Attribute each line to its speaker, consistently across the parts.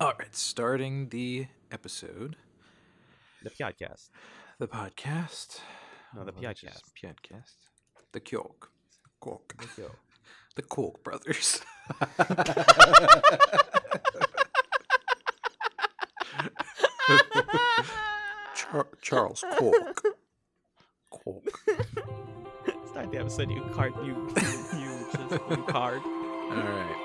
Speaker 1: All right, starting the episode,
Speaker 2: The podcast.
Speaker 1: the podcast.
Speaker 2: No, the
Speaker 1: Oh,
Speaker 2: podcast.
Speaker 1: Podcast. The Kyork. Kork.
Speaker 2: Yo.
Speaker 1: The Kork brothers. Char- Charles Kork. Kork.
Speaker 2: Start the episode. You card. You. You just you card.
Speaker 1: All right.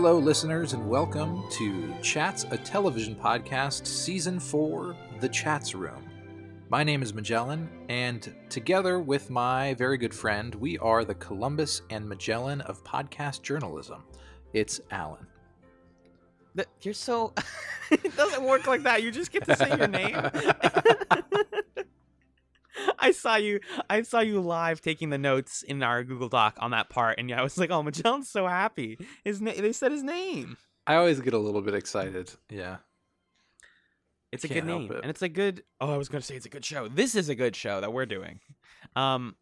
Speaker 1: Hello, listeners, and welcome to Chats, a television podcast, season four, The Chats Room. My name is Magellan, and together with my very good friend, we are the Columbus and Magellan of podcast journalism. It's Alan.
Speaker 2: That- You're so. it doesn't work like that. You just get to say your name. I saw you. I saw you live taking the notes in our Google Doc on that part, and yeah, I was like, "Oh, Magellan's so happy." His na- they said his name.
Speaker 1: I always get a little bit excited. Yeah.
Speaker 2: It's a
Speaker 1: Can't
Speaker 2: good name,
Speaker 1: it.
Speaker 2: and it's a good. Oh, I was gonna say it's a good show. This is a good show that we're doing. Um,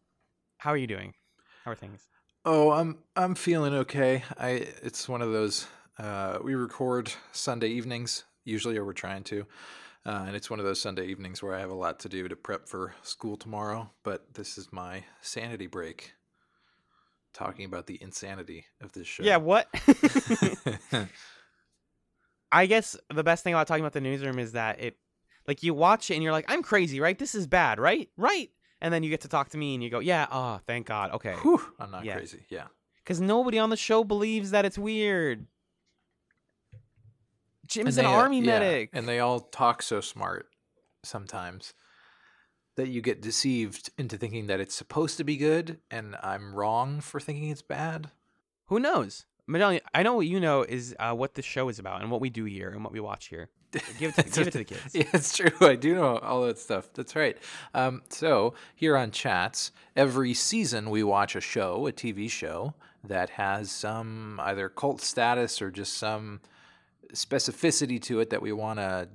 Speaker 2: how are you doing? How are things?
Speaker 1: Oh, I'm I'm feeling okay. I it's one of those uh, we record Sunday evenings usually, or we're trying to, uh, and it's one of those Sunday evenings where I have a lot to do to prep for school tomorrow. But this is my sanity break, talking about the insanity of this show.
Speaker 2: Yeah. What? I guess the best thing about talking about the newsroom is that it, like, you watch it and you're like, I'm crazy, right? This is bad, right? Right. And then you get to talk to me and you go, Yeah. Oh, thank God. Okay.
Speaker 1: Whew, I'm not
Speaker 2: Yeah.
Speaker 1: crazy. Yeah.
Speaker 2: Because nobody on the show believes that it's weird. Jim's
Speaker 1: And
Speaker 2: an
Speaker 1: they, uh,
Speaker 2: army
Speaker 1: yeah,
Speaker 2: medic.
Speaker 1: and they all talk so smart sometimes that you get deceived into thinking that it's supposed to be good, and I'm wrong for thinking it's bad.
Speaker 2: Who knows? Magellan, I know what you know is uh, what the show is about and what we do here and what we watch here. Give it to, give it to the kids.
Speaker 1: Yeah, it's true. I do know all that stuff. That's right. Um, so here on Chats, every season we watch a show, a TV show that has some either cult status or just some specificity to it that we want to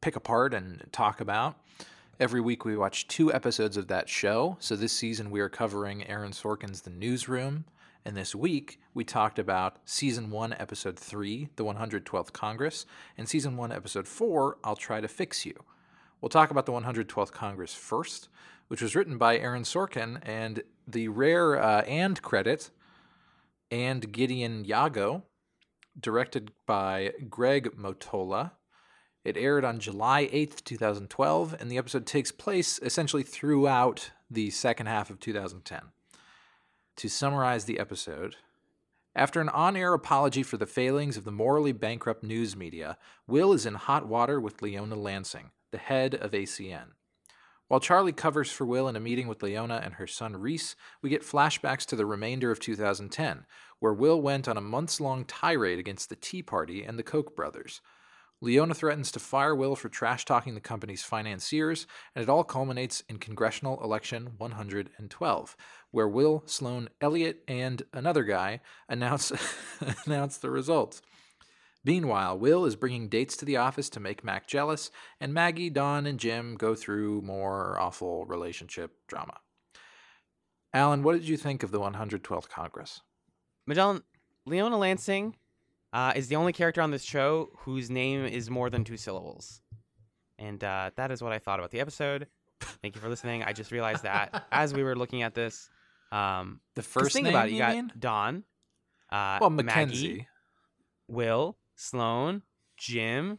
Speaker 1: pick apart and talk about. Every week we watch two episodes of that show. So this season we are covering Aaron Sorkin's The Newsroom. And this week we talked about season one, episode three, The 112th Congress, and season one, episode four, I'll Try to Fix You. We'll talk about the 112th Congress first, which was written by Aaron Sorkin, and the rare uh, and credit, and Gideon Yago, directed by Greg Mottola. It aired on July 8th, 2012, and the episode takes place essentially throughout the second half of 2010. To summarize the episode, after an on air apology for the failings of the morally bankrupt news media, Will is in hot water with Leona Lansing, the head of ACN. While Charlie covers for Will in a meeting with Leona and her son Reese, we get flashbacks to the remainder of 2010, where Will went on a months long tirade against the Tea Party and the Koch brothers. Leona threatens to fire Will for trash talking the company's financiers, and it all culminates in Congressional Election 112, where Will, Sloan, Elliott, and another guy announce, announce the results. Meanwhile, Will is bringing dates to the office to make Mac jealous, and Maggie, Don, and Jim go through more awful relationship drama. Alan, what did you think of the 112th Congress?
Speaker 2: Magellan, Leona Lansing uh, is the only character on this show whose name is more than two syllables. And uh, that is what I thought about the episode. Thank you for listening. I just realized that as we were looking at this. Um,
Speaker 1: The first thing
Speaker 2: about it. You,
Speaker 1: you
Speaker 2: got
Speaker 1: mean?
Speaker 2: Don, uh,
Speaker 1: Well,
Speaker 2: Maggie, Will, Sloan, Jim,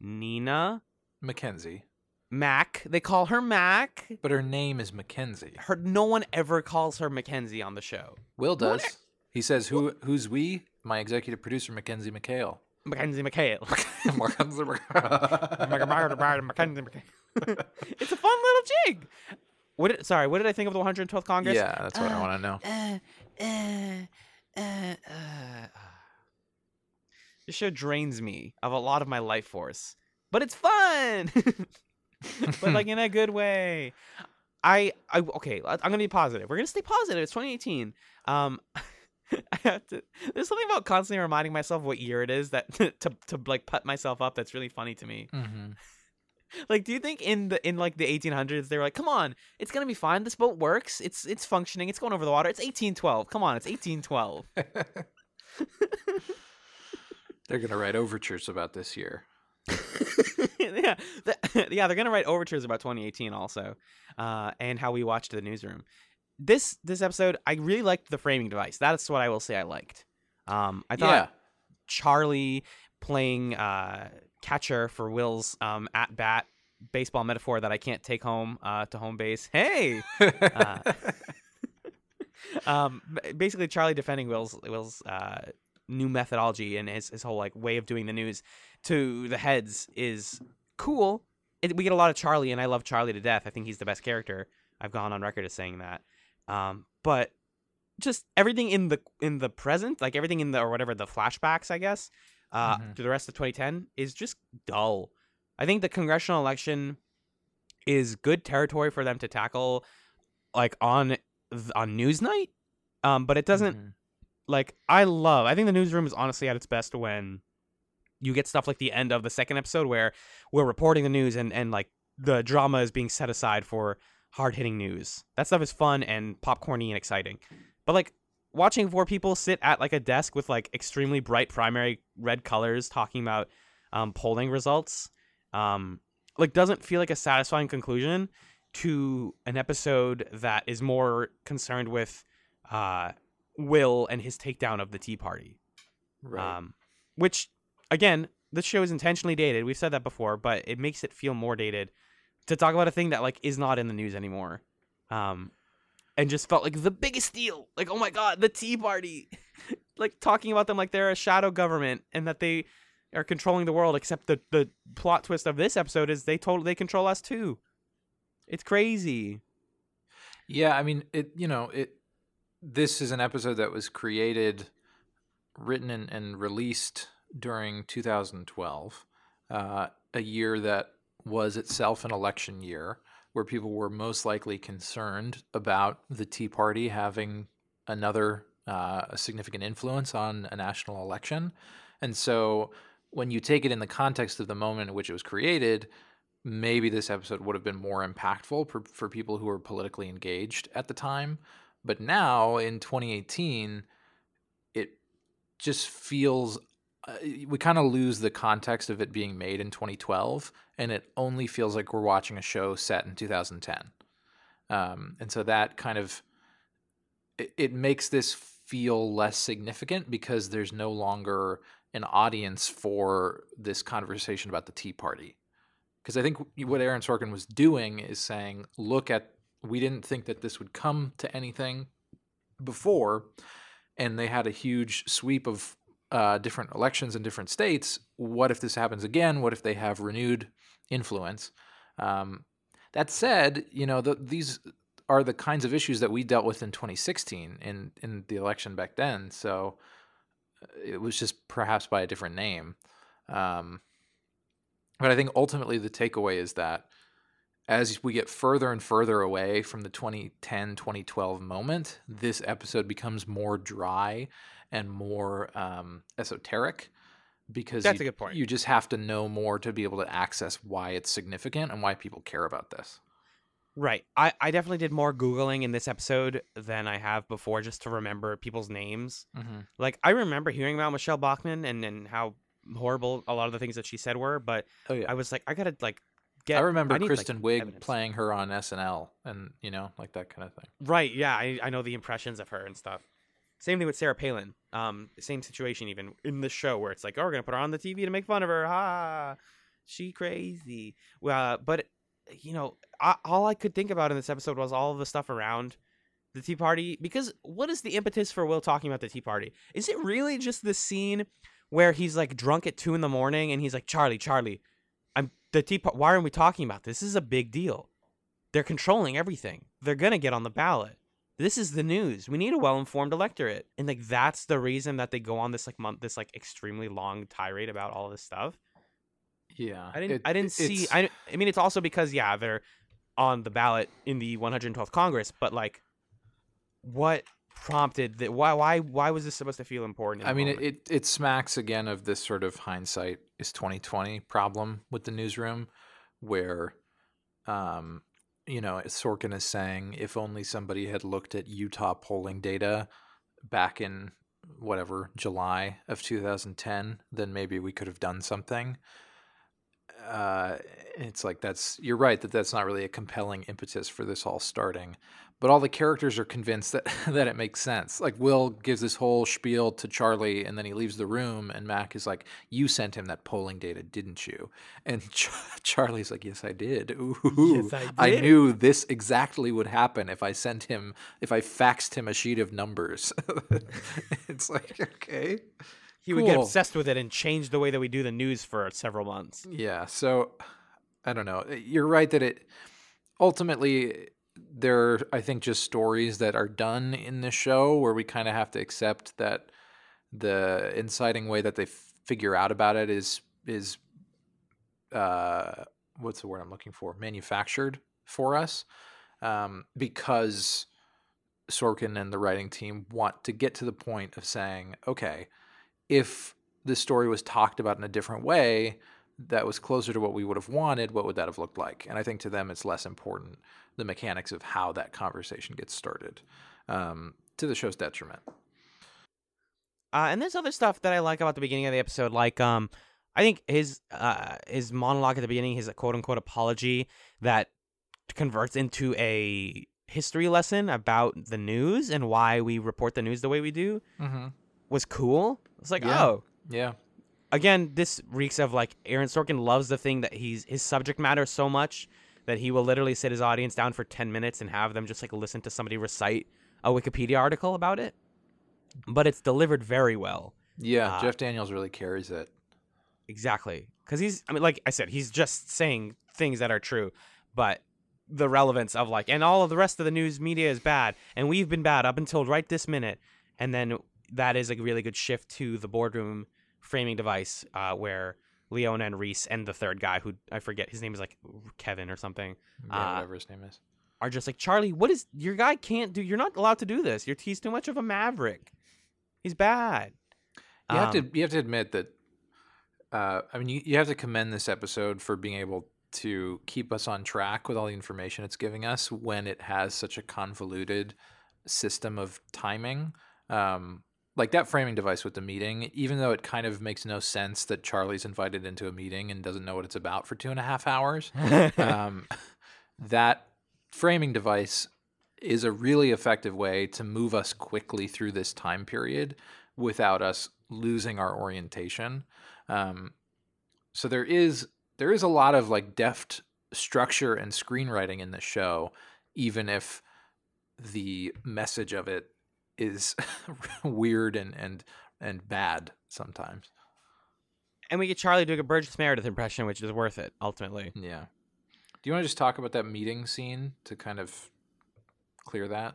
Speaker 2: Nina,
Speaker 1: Mackenzie.
Speaker 2: Mac. They call her Mac.
Speaker 1: But her name is Mackenzie.
Speaker 2: Her no one ever calls her Mackenzie on the show.
Speaker 1: Will does. He says, "Who? Who's we?" My executive producer, Mackenzie McHale.
Speaker 2: Mackenzie McHale.
Speaker 1: Mackenzie McHale.
Speaker 2: Mackenzie McHale. it's a fun little jig. What? Did, sorry, what did I think of the 112th Congress?
Speaker 1: yeah, that's what I
Speaker 2: Uh,
Speaker 1: want to know.
Speaker 2: Uh, uh, uh, uh, This show drains me of a lot of my life force, but it's fun. but like in a good way. I, I okay. I'm gonna be positive. We're gonna stay positive. It's 2018. Um, I have to. There's something about constantly reminding myself what year it is that to to like put myself up. That's really funny to me.
Speaker 1: Mm-hmm.
Speaker 2: Like, do you think in the in like the 1800s they were like, "Come on, it's gonna be fine. This boat works. It's it's functioning. It's going over the water. It's 1812. Come on, it's 1812."
Speaker 1: They're gonna write overtures about this year.
Speaker 2: yeah, the, yeah, they're gonna write overtures about 2018 also, uh, and how we watched the newsroom. This this episode, I really liked the framing device. That's what I will say I liked. Um, I thought
Speaker 1: yeah.
Speaker 2: Charlie playing uh, catcher for Will's um, at bat baseball metaphor that I can't take home uh, to home base. Hey, uh, um, basically Charlie defending Will's Will's uh, new methodology and his his whole like way of doing the news to the heads is cool. It, we get a lot of Charlie, and I love Charlie to death. I think he's the best character. I've gone on record as saying that. Um, but just everything in the in the present, like everything in the or whatever the flashbacks, I guess, uh,
Speaker 1: Mhm.
Speaker 2: to the rest of 2010 is just dull. I think the congressional election is good territory for them to tackle, like on on Newsnight. Um, but it doesn't
Speaker 1: Mhm.
Speaker 2: Like I love. I think the newsroom is honestly at its best when you get stuff like the end of the second episode where we're reporting the news and and like the drama is being set aside for hard hitting news. That stuff is fun and popcorny and exciting. But like watching four people sit at like a desk with like extremely bright primary red colors talking about um, polling results, um, like doesn't feel like a satisfying conclusion to an episode that is more concerned with uh, Will and his takedown of the Tea Party.
Speaker 1: Right.
Speaker 2: Um, which again, this show is intentionally dated. We've said that before, but it makes it feel more dated to talk about a thing that like is not in the news anymore. Um, and just felt like the biggest deal. Like, oh my god, the Tea Party. like talking about them like they're a shadow government and that they are controlling the world. Except the the plot twist of this episode is they totally they control us too. It's crazy.
Speaker 1: Yeah, I mean, it. You know, it. This is an episode that was created, written, and, and released during 2012, uh, a year that was itself an election year, where people were most likely concerned about the Tea Party having another uh, a significant influence on a national election, and so when you take it in the context of the moment in which it was created, maybe this episode would have been more impactful for, for people who were politically engaged at the time. But now in 2018, it just feels uh, we kind of lose the context of it being made in 2012, and it only feels like we're watching a show set in 2010. Um, and so that kind of it, it makes this feel less significant because there's no longer an audience for this conversation about the Tea Party because I think what Aaron Sorkin was doing is saying, look at we didn't think that this would come to anything before, and they had a huge sweep of uh, different elections in different states. What if this happens again? What if they have renewed influence? Um, that said, you know the, these are the kinds of issues that we dealt with in 2016 in in the election back then. So uh, it was just perhaps by a different name. Um, but I think ultimately the takeaway is that as we get further and further away from the 2010 2012 moment, this episode becomes more dry and more um, esoteric because
Speaker 2: That's
Speaker 1: you,
Speaker 2: a good point.
Speaker 1: you just have to know more to be able to access why it's significant and why people care about this.
Speaker 2: Right. I, I definitely did more Googling in this episode than I have before just to remember people's names.
Speaker 1: Mm-hmm.
Speaker 2: Like, I remember hearing about Michele Bachmann and, and how horrible a lot of the things that she said were, but
Speaker 1: Oh yeah,
Speaker 2: I was like, I gotta, like, get.
Speaker 1: I remember
Speaker 2: need, like,
Speaker 1: Kristen Wiig
Speaker 2: evidence.
Speaker 1: playing her on SNL and you know like that kind of thing.
Speaker 2: Right. Yeah. I, I know the impressions of her and stuff. Same thing with Sarah Palin. Um, same situation even in the show where it's like, oh, we're gonna put her on the TV to make fun of her. Ha, she crazy. Well, but you know, I, all I could think about in this episode was all of the stuff around the Tea Party. Because what is the impetus for Will talking about the Tea Party? Is it really just the scene where he's like drunk at two in the morning and he's like, Charlie, Charlie, the Tea Party. Why aren't we talking about this? This is a big deal. They're controlling everything. They're gonna get on the ballot. this is the news. We need a well-informed electorate, and like that's the reason that they go on this like month, this like extremely long tirade about all this stuff.
Speaker 1: Yeah,
Speaker 2: I didn't.
Speaker 1: it-
Speaker 2: I didn't see. I. I mean, it's also because yeah, they're on the ballot in the 112th Congress, but like, what prompted that? Why? Why? Why was this supposed to feel important?
Speaker 1: I mean, it,
Speaker 2: moment?
Speaker 1: it it smacks again of this sort of hindsight is twenty twenty problem with the newsroom, where, um, you know, Sorkin is saying if only somebody had looked at Utah polling data back in whatever July of 2010, then maybe we could have done something. Uh, it's like that's you're right that that's not really a compelling impetus for this all starting, but all the characters are convinced that that it makes sense. Like Will gives this whole spiel to Charlie, and then he leaves the room, and Mac is like, "You sent him that polling data, didn't you?" And Ch- Charlie's like, "Yes, I did. Ooh,
Speaker 2: Yes, I did."
Speaker 1: I knew this exactly would happen if I sent him, if I faxed him a sheet of numbers." it's like, okay,
Speaker 2: he would get obsessed with it and change the way that we do the news for several months.
Speaker 1: Yeah, so I don't know. You're right that it ultimately there are I think just stories that are done in this show where we kind of have to accept that the inciting way that they figure out about it is is uh what's the word I'm looking for? manufactured for us. Um because Sorkin and the writing team want to get to the point of saying, okay, if this story was talked about in a different way that was closer to what we would have wanted, what would that have looked like? And I think to them, it's less important the mechanics of how that conversation gets started um, to the show's detriment.
Speaker 2: Uh, and there's other stuff that I like about the beginning of the episode, like um, I think his uh his monologue at the beginning, his quote unquote apology that converts into a history lesson about the news and why we report the news the way we do
Speaker 1: Mm-hmm.
Speaker 2: was cool. It's like,
Speaker 1: Yeah.
Speaker 2: oh,
Speaker 1: Yeah.
Speaker 2: again, this reeks of like Aaron Sorkin loves the thing that he's his subject matter so much that he will literally sit his audience down for 10 minutes and have them just like listen to somebody recite a Wikipedia article about it. But it's delivered very well.
Speaker 1: Yeah.
Speaker 2: Uh,
Speaker 1: Jeff Daniels really carries it.
Speaker 2: Exactly. Cuz he's I mean like I said, he's just saying things that are true, but the relevance of like and all of the rest of the news media is bad and we've been bad up until right this minute and then that is a really good shift to the boardroom framing device uh, where Leona and Reese and the third guy who I forget his name is like Kevin or something
Speaker 1: Yeah,
Speaker 2: uh,
Speaker 1: whatever his name is.
Speaker 2: are just like Charlie what is your guy can't do you're not allowed to do this you're he's too much of a maverick he's bad
Speaker 1: You have
Speaker 2: Um,
Speaker 1: to you have to admit that uh, I mean you, you have to commend this episode for being able to keep us on track with all the information it's giving us when it has such a convoluted system of timing. Um, like that framing device with the meeting, even though it kind of makes no sense that Charlie's invited into a meeting and doesn't know what it's about for two and a half hours. um, that framing device is a really effective way to move us quickly through this time period without us losing our orientation. Um, so there is there is a lot of like deft structure and screenwriting in this show, even if the message of it is weird and and and bad sometimes.
Speaker 2: and we get Charlie doing a Burgess Meredith impression which is worth it ultimately
Speaker 1: Yeah. Do you want to just talk about that meeting scene to kind of clear that?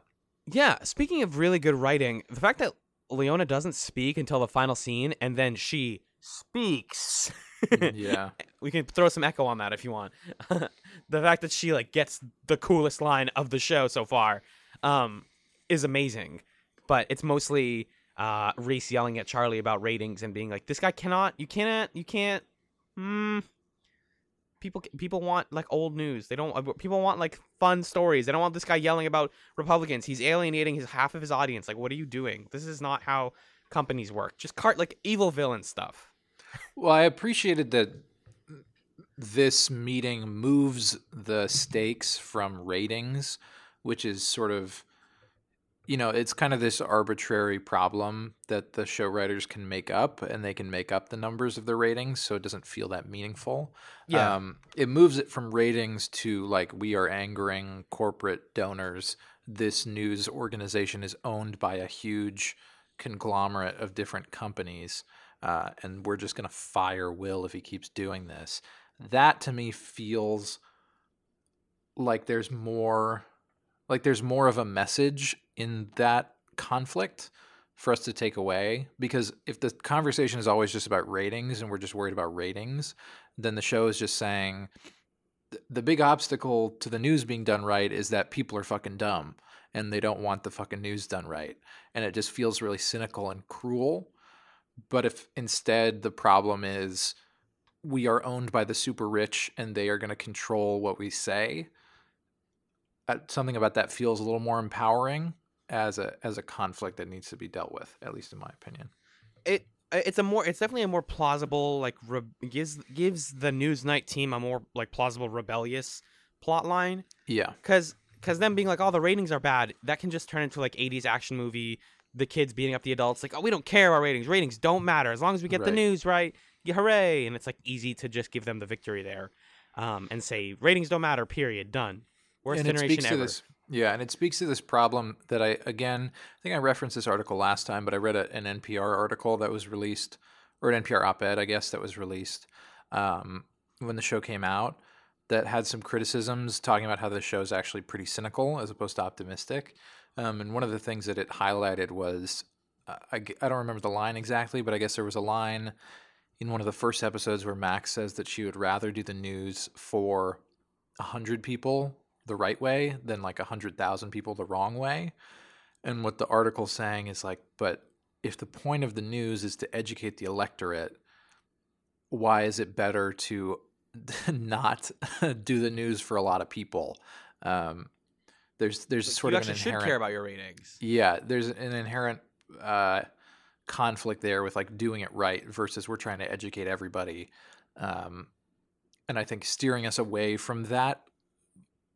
Speaker 2: Yeah, speaking of really good writing, the fact that Leona doesn't speak until the final scene and then she speaks.
Speaker 1: yeah.
Speaker 2: we can throw some echo on that if you want. the fact that she like gets the coolest line of the show so far um is amazing. But it's mostly uh Reese yelling at Charlie about ratings and being like this guy cannot you cannot you can't hmm people people want like old news. They don't uh, people want like fun stories. They don't want this guy yelling about Republicans. He's alienating his half of his audience. Like what are you doing? This is not how companies work. Just cart like evil villain stuff.
Speaker 1: Well, I appreciated that this meeting moves the stakes from ratings, which is sort of, you know, it's kind of this arbitrary problem that the show writers can make up, and they can make up the numbers of the ratings, so it doesn't feel that meaningful.
Speaker 2: Yeah.
Speaker 1: Um, it moves it from ratings to like we are angering corporate donors. This news organization is owned by a huge conglomerate of different companies, uh, and we're just going to fire Will if he keeps doing this. That to me feels like there's more Like there's more of a message in that conflict for us to take away because if the conversation is always just about ratings and we're just worried about ratings, then the show is just saying the big obstacle to the news being done right is that people are fucking dumb and they don't want the fucking news done right. And it just feels really cynical and cruel. But if instead the problem is we are owned by the super rich and they are going to control what we say, something about that feels a little more empowering as a as a conflict that needs to be dealt with, at least in my opinion.
Speaker 2: It uh, it's a more it's definitely a more plausible like re- gives gives the Newsnight team a more like plausible rebellious plot line
Speaker 1: Yeah.
Speaker 2: because because them being like all the ratings are bad that can just turn into like 80s action movie the kids beating up the adults like oh we don't care about ratings. Ratings don't matter. As long as we get the news right yeah, hooray. And it's like easy to just give them the victory there um, and say ratings don't matter period done worst
Speaker 1: and it speaks
Speaker 2: ever.
Speaker 1: to this yeah and it speaks to this problem that i again i think i referenced this article last time but i read a, an npr article that was released or an npr op-ed i guess that was released um, when the show came out that had some criticisms talking about how the show is actually pretty cynical as opposed to optimistic. Um, and one of the things that it highlighted was uh, I, I don't remember the line exactly but i guess there was a line in one of the first episodes where max says that she would rather do the news for 100 people the right way than like 100,000 people the wrong way. And what the article's saying is like, but if the point of the news is to educate the electorate, why is it better to not do the news for a lot of people? Um, there's there's sort
Speaker 2: you
Speaker 1: of an
Speaker 2: actually
Speaker 1: inherent
Speaker 2: should care about your ratings
Speaker 1: yeah, there's an inherent uh, conflict there with like doing it right versus we're trying to educate everybody. Um, and I think steering us away from that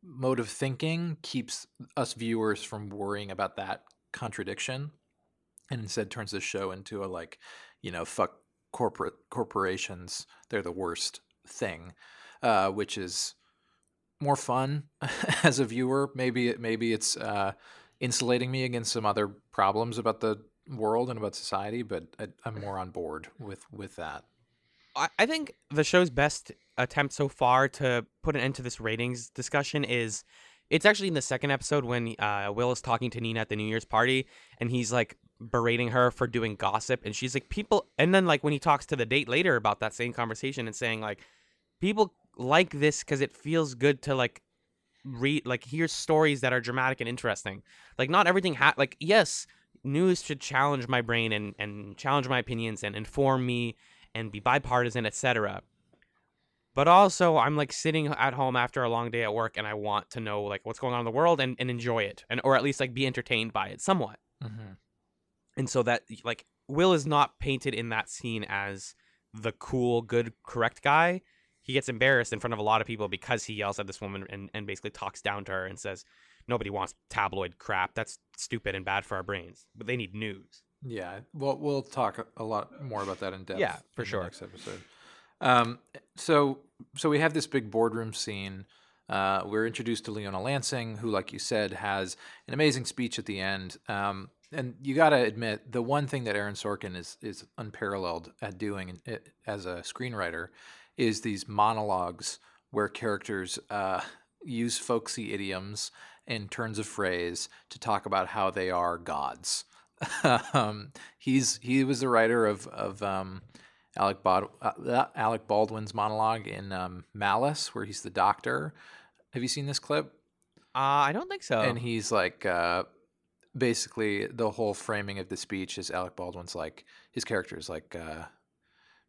Speaker 1: mode of thinking keeps us viewers from worrying about that contradiction and instead turns the show into a like, you know, fuck corporate corporations, they're the worst thing, uh, which is more fun as a viewer. Maybe maybe it's uh, insulating me against some other problems about the world and about society, but I, I'm more on board with with that.
Speaker 2: I, I think the show's best attempt so far to put an end to this ratings discussion is it's actually in the second episode when uh, Will is talking to Nina at the New Year's party and he's like berating her for doing gossip and she's like people and then like when he talks to the date later about that same conversation and saying like people like this because it feels good to like read like hear stories that are dramatic and interesting. Like not everything ha- like yes news should challenge my brain and and challenge my opinions and inform me and be bipartisan etc but also i'm like sitting at home after a long day at work and i want to know like what's going on in the world and, and enjoy it and or at least like be entertained by it somewhat
Speaker 1: Mm-hmm.
Speaker 2: and so that like will is not painted in that scene as the cool good correct guy he gets embarrassed in front of a lot of people because he yells at this woman and, and basically talks down to her and says nobody wants tabloid crap that's stupid and bad for our brains but they need news
Speaker 1: Yeah, well, we'll talk a lot more about that in depth.
Speaker 2: Yeah, for
Speaker 1: in the
Speaker 2: sure.
Speaker 1: Next episode. Um, so so we have this big boardroom scene. Uh, we're introduced to Leona Lansing, who, like you said, has an amazing speech at the end. Um, and you got to admit, the one thing that Aaron Sorkin is is unparalleled at doing it, as a screenwriter is these monologues where characters uh, use folksy idioms and turns of phrase to talk about how they are gods. um, he's he was the writer of of um, Alec Bod- uh, Alec Baldwin's monologue in um, Malice, where he's the doctor. Have you seen this clip?
Speaker 2: uh, i don't think so
Speaker 1: And he's like, uh, basically, the whole framing of the speech is Alec Baldwin's like his character is like uh,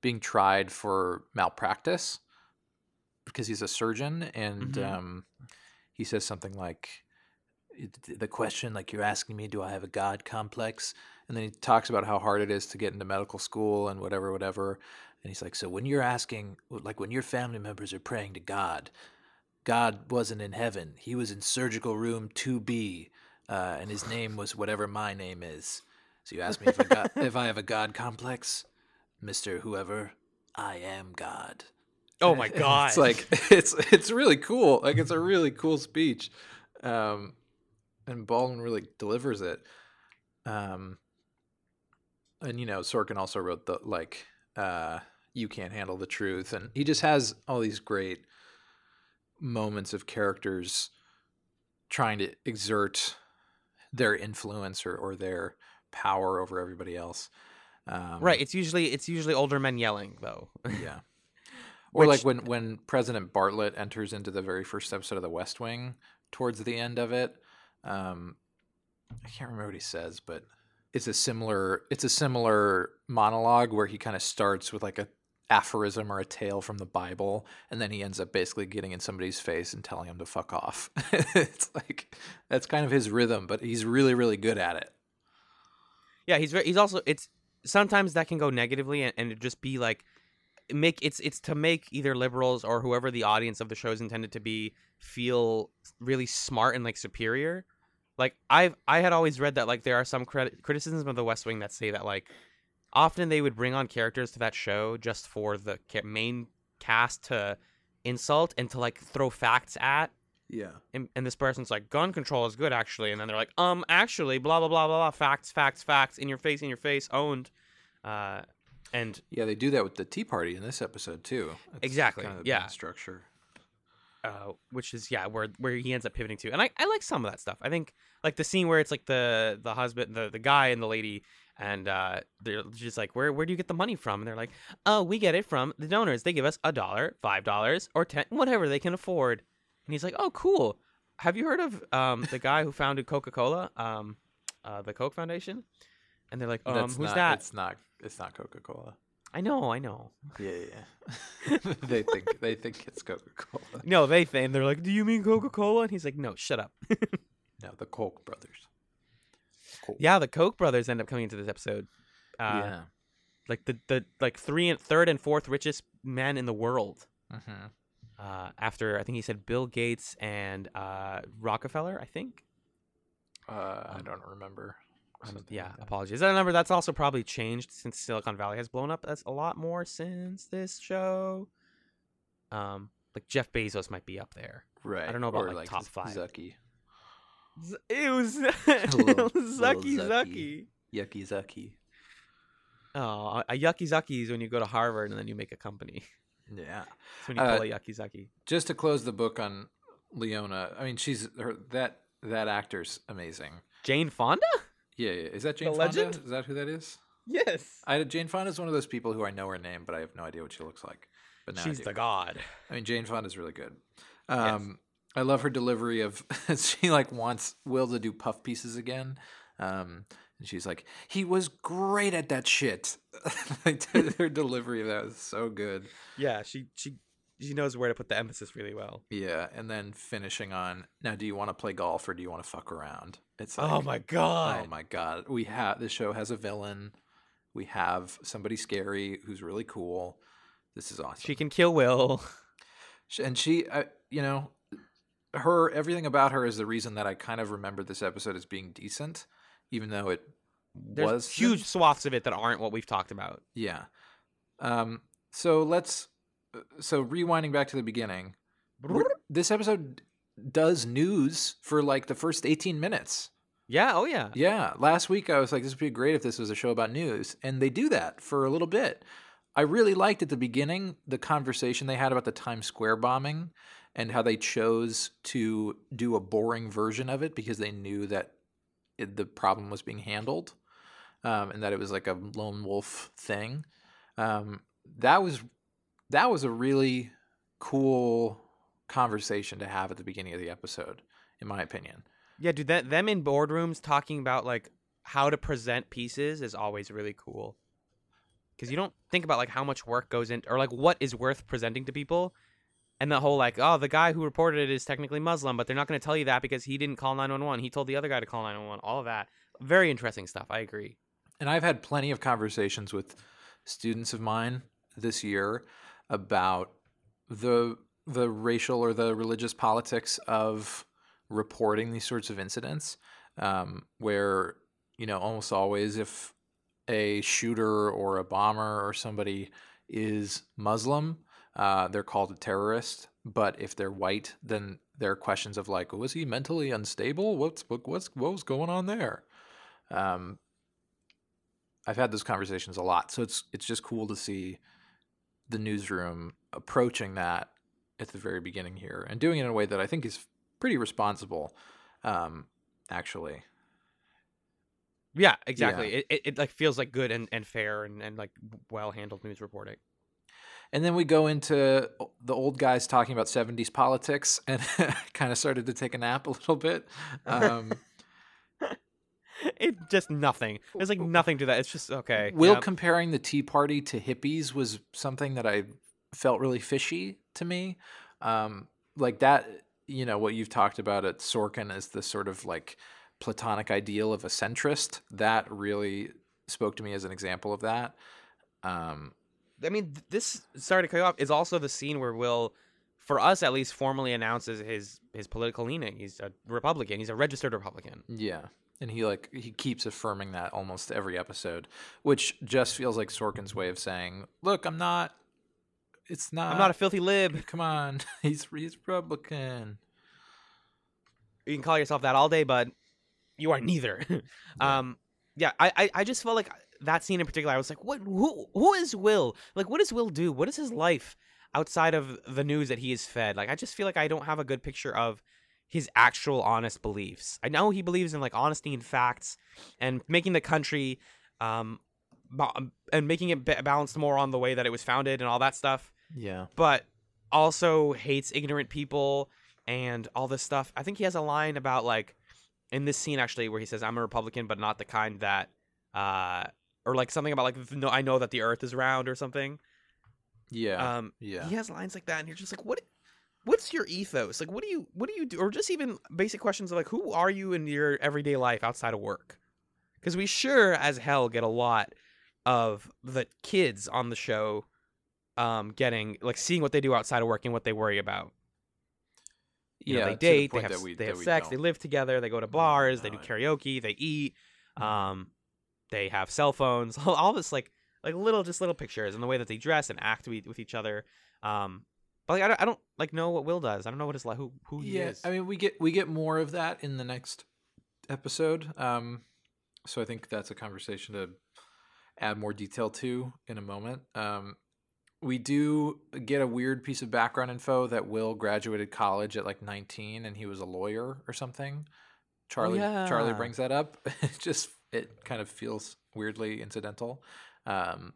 Speaker 1: being tried for malpractice because he's a surgeon, and
Speaker 2: Mhm.
Speaker 1: um, he says something like, "The question, like you're asking me, do I have a god complex?" And then he talks about how hard it is to get into medical school and whatever, whatever. And he's like, "So when you're asking, like when your family members are praying to God." God wasn't in heaven. He was in surgical room 2B, uh, and his name was whatever my name is. So you ask me if I, got, if I have a God complex, Mister Whoever, I am God.
Speaker 2: oh my god
Speaker 1: It's like it's it's really cool. Like it's a really cool speech, um, and Baldwin really delivers it. Um, and you know Sorkin also wrote the like uh, "You Can't Handle the Truth," and he just has all these great moments of characters trying to exert their influence or, or their power over everybody else. Um,
Speaker 2: right. It's usually it's usually older men yelling though.
Speaker 1: Yeah. Or like when when President Bartlet enters into the very first episode of The West Wing, towards the end of it, um, I can't remember what he says, but it's a similar it's a similar monologue where he kind of starts with like a aphorism or a tale from the Bible, and then he ends up basically getting in somebody's face and telling him to fuck off. it's like that's kind of his rhythm, but he's really really good at it.
Speaker 2: Yeah, he's very. He's also. It's sometimes that can go negatively and, and just be like make it's it's to make either liberals or whoever the audience of the show is intended to be feel really smart and like superior. Like I've I had always read that like there are some crit- criticisms of the West Wing that say that like often they would bring on characters to that show just for the main cast to insult and to like throw facts at
Speaker 1: Yeah.
Speaker 2: and, and this person's like gun control is good actually and then they're like um actually blah blah blah blah blah facts facts facts in your face in your face owned uh and
Speaker 1: Yeah, they do that with the Tea Party in this episode too. It's
Speaker 2: Exactly,
Speaker 1: kind of
Speaker 2: yeah.
Speaker 1: structure.
Speaker 2: Uh which is yeah where where he ends up pivoting to. And i i like some of that stuff. I think like the scene where it's like the the husband the the guy and the lady and uh they're just like where where do you get the money from? And they're like oh we get it from the donors. They give us a dollar five dollars or ten whatever they can afford. And he's like oh cool. Have you heard of um the guy who founded coca-cola um uh the coke foundation? And they're like um
Speaker 1: That's
Speaker 2: who's
Speaker 1: not,
Speaker 2: that?
Speaker 1: It's not. It's not Coca Cola.
Speaker 2: I know i know
Speaker 1: Yeah, yeah. yeah. they think they think it's Coca Cola.
Speaker 2: no they think they're like do you mean coca-cola and he's like no shut up
Speaker 1: No, the Koch brothers.
Speaker 2: Yeah the koch brothers end up coming into this episode uh
Speaker 1: yeah.
Speaker 2: like the the like three and third and fourth richest men in the world.
Speaker 1: hmm
Speaker 2: Uh, after I think he said Bill Gates and uh, Rockefeller. I think.
Speaker 1: Uh, I don't remember.
Speaker 2: Um, yeah,
Speaker 1: like that.
Speaker 2: apologies. That number that's also probably changed since Silicon Valley has blown up. That's a lot more since this show. Um, like Jeff Bezos might be up there.
Speaker 1: Right.
Speaker 2: I don't know about,
Speaker 1: or
Speaker 2: like, top five.
Speaker 1: Zucky.
Speaker 2: Z- It was
Speaker 1: Little- little
Speaker 2: Zucky
Speaker 1: Zucky. Yucky Zucky.
Speaker 2: Oh, a yucky zucky is when you go to Harvard and then you make a company.
Speaker 1: Yeah.
Speaker 2: That's when you
Speaker 1: Uh,
Speaker 2: pull a yucky zucky.
Speaker 1: Just to close the book on Leona. I mean, she's her that that actor's amazing.
Speaker 2: Jane Fonda.
Speaker 1: Yeah, yeah. Is that Jane
Speaker 2: The
Speaker 1: Fonda?
Speaker 2: legend?
Speaker 1: Is that who that is?
Speaker 2: Yes.
Speaker 1: I Jane Fonda is one of those people who I know her name, but I have no idea what she looks like. But now
Speaker 2: She's the god.
Speaker 1: I mean, Jane Fonda is really good. Um, I love her delivery of she like wants Will to do puff pieces again, um, and she's like, "He was great at that shit." like her delivery of that was so good.
Speaker 2: Yeah, she she she knows where to put the emphasis really well.
Speaker 1: Yeah, and then finishing on now, do you want to play golf or do you want to fuck around? It's like,
Speaker 2: oh my god.
Speaker 1: oh my god, we have this show has a villain. We have somebody scary who's really cool. This is awesome.
Speaker 2: She can kill Will.
Speaker 1: And she uh, you know her everything about her is the reason that i kind of remember this episode as being decent even though it
Speaker 2: There's
Speaker 1: was
Speaker 2: huge swaths of it that aren't what we've talked about.
Speaker 1: yeah um so let's uh, so rewinding back to the beginning this episode does news for like the first 18 minutes
Speaker 2: Yeah, oh yeah.
Speaker 1: yeah last week i was like this would be great if this was a show about news and they do that for a little bit. I really liked at the beginning the conversation they had about the times square bombing and how they chose to do a boring version of it because they knew that it, the problem was being handled um, and that it was like a lone wolf thing. Um, that was that was a really cool conversation to have at the beginning of the episode in my opinion
Speaker 2: Yeah, dude, that them in boardrooms talking about like how to present pieces is always really cool. Cuz you don't think about like how much work goes in or like what is worth presenting to people. And the whole like, oh, the guy who reported it is technically Muslim, but they're not going to tell you that because he didn't call 911. He told the other guy to call 911. All of that. Very interesting stuff. I agree.
Speaker 1: and I've had plenty of conversations with students of mine this year about the the racial or the religious politics of reporting these sorts of incidents, um, where you know almost always if a shooter or a bomber or somebody is Muslim, uh, they're called a terrorist. But if they're white, then there are questions of like, was he mentally unstable? What's what, what's what was going on there? Um, I've had those conversations a lot, so it's it's just cool to see the newsroom approaching that at the very beginning here and doing it in a way that I think is pretty responsible. Um, actually,
Speaker 2: Yeah, exactly. It, it it like feels like good and, and fair and, and like well handled news reporting.
Speaker 1: and then we go into the old guys talking about '70s politics, and kind of started to take a nap a little bit. Um,
Speaker 2: It just nothing. There's like nothing to that. It's just okay.
Speaker 1: Will
Speaker 2: yep.
Speaker 1: comparing the Tea Party to hippies was something that I felt really fishy to me. Um, like that, you know, what you've talked about at Sorkin as the sort of like platonic ideal of a centrist. That really spoke to me as an example of that. Um,
Speaker 2: I mean, this sorry to cut you off is also the scene where Will, for us at least, formally announces his his political leaning. He's a Republican. He's a registered Republican.
Speaker 1: yeah. And he like he keeps affirming that almost every episode, which just feels like Sorkin's way of saying, "Look, I'm not. It's not.
Speaker 2: I'm not a filthy lib.
Speaker 1: Come on, he's he's Republican."
Speaker 2: You can call yourself that all day, but you are neither. um, yeah, I, I I just felt like that scene in particular. I was like, what? Who who is Will? Like, what does Will do? What is his life outside of the news that he is fed? Like, I just feel like I don't have a good picture of his actual honest beliefs. I know he believes in like honesty and facts and making the country um ba- and making it ba- balanced more on the way that it was founded and all that stuff
Speaker 1: Yeah.
Speaker 2: but also hates ignorant people and all this stuff. I think he has a line about like in this scene actually where he says I'm a Republican but not the kind that uh or like something about like no I know that the earth is round or something.
Speaker 1: Yeah.
Speaker 2: Um
Speaker 1: yeah.
Speaker 2: he has lines like that and you're just like what what's your ethos? Like what do you what do you do or just even basic questions of like who are you in your everyday life outside of work? Cuz we sure as hell get a lot of the kids on the show um getting like seeing what they do outside of work and what they worry about. You know,
Speaker 1: yeah.
Speaker 2: they
Speaker 1: to the
Speaker 2: date, they have,
Speaker 1: we-
Speaker 2: they have sex, they
Speaker 1: don't.
Speaker 2: live together, they go to bars, they do karaoke, they eat,
Speaker 1: Mhm.
Speaker 2: um, they have cell phones, all, all this like like little just little pictures and the way that they dress and act with, with each other. Um, but like I don't, I don't like know what Will does. I don't know what his like who who he
Speaker 1: yeah.
Speaker 2: is.
Speaker 1: I mean, we get we get more of that in the next episode. Um, so I think that's a conversation to add more detail to in a moment. Um, we do get a weird piece of background info that Will graduated college at like 19 and he was a lawyer or something. Charlie Charlie brings that up. It just it kind of feels weirdly incidental. Um,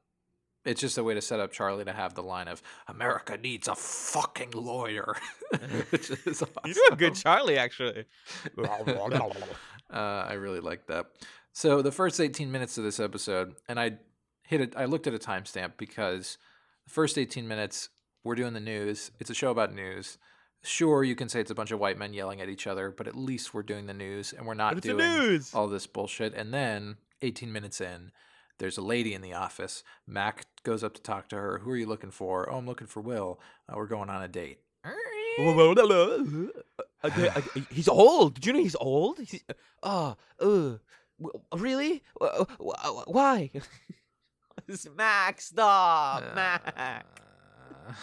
Speaker 1: it's just a way to set up Charlie to have the line of "America needs a fucking lawyer," which is awesome.
Speaker 2: you do a good Charlie actually.
Speaker 1: uh, I really like that. So the first 18 minutes of this episode, and I hit it. I looked at a timestamp because the first 18 minutes we're doing the news. It's a show about news. Sure, you can say it's a bunch of white men yelling at each other, but at least we're doing the news and we're not
Speaker 2: But it's the
Speaker 1: doing all this bullshit. And then 18 minutes in, there's a lady in the office. Mac goes up to talk to her. Who are you looking for? Oh, I'm looking for Will. Uh, we're going on a date.
Speaker 2: Okay, okay, he's old. Did you know he's old? He's, uh, uh, really? Why? Max, stop, Max,
Speaker 1: Uh,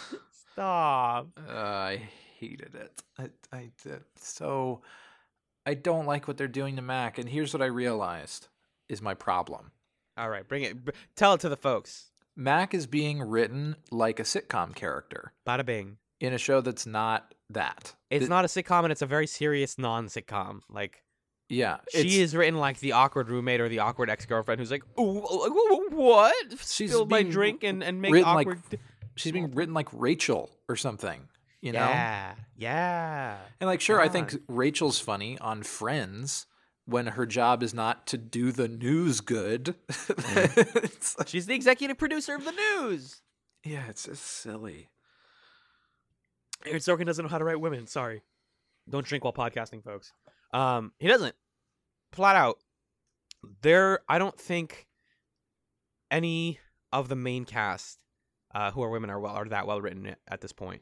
Speaker 2: stop.
Speaker 1: Uh, I hated it. I, I did. So I don't like what they're doing to Mac. And here's what I realized is my problem.
Speaker 2: All right, bring it. br- Tell it to the folks.
Speaker 1: Mac is being written like a sitcom character
Speaker 2: Bada bing.
Speaker 1: in a show that's not that.
Speaker 2: It's
Speaker 1: Th-
Speaker 2: not a sitcom, and it's a very serious non-sitcom. Like
Speaker 1: Yeah.
Speaker 2: she
Speaker 1: it's-
Speaker 2: is written like the awkward roommate or the awkward ex-girlfriend who's like, "Ooh, wh- wh- what?
Speaker 1: She's
Speaker 2: Spill my drink and and make
Speaker 1: written like-
Speaker 2: awkward."
Speaker 1: She's being written like Rachel or something, you know?
Speaker 2: yeah, yeah.
Speaker 1: And like, sure, I think Rachel's funny on Friends when her job is not to do the news good. Mm. It's like-
Speaker 2: She's the executive producer of the news.
Speaker 1: yeah, it's just silly.
Speaker 2: Aaron Sorkin doesn't know how to write women. Sorry. Don't drink while podcasting, folks. Um, he doesn't. Flat out. There, I don't think any of the main cast uh, who are women are well are that well written at this point.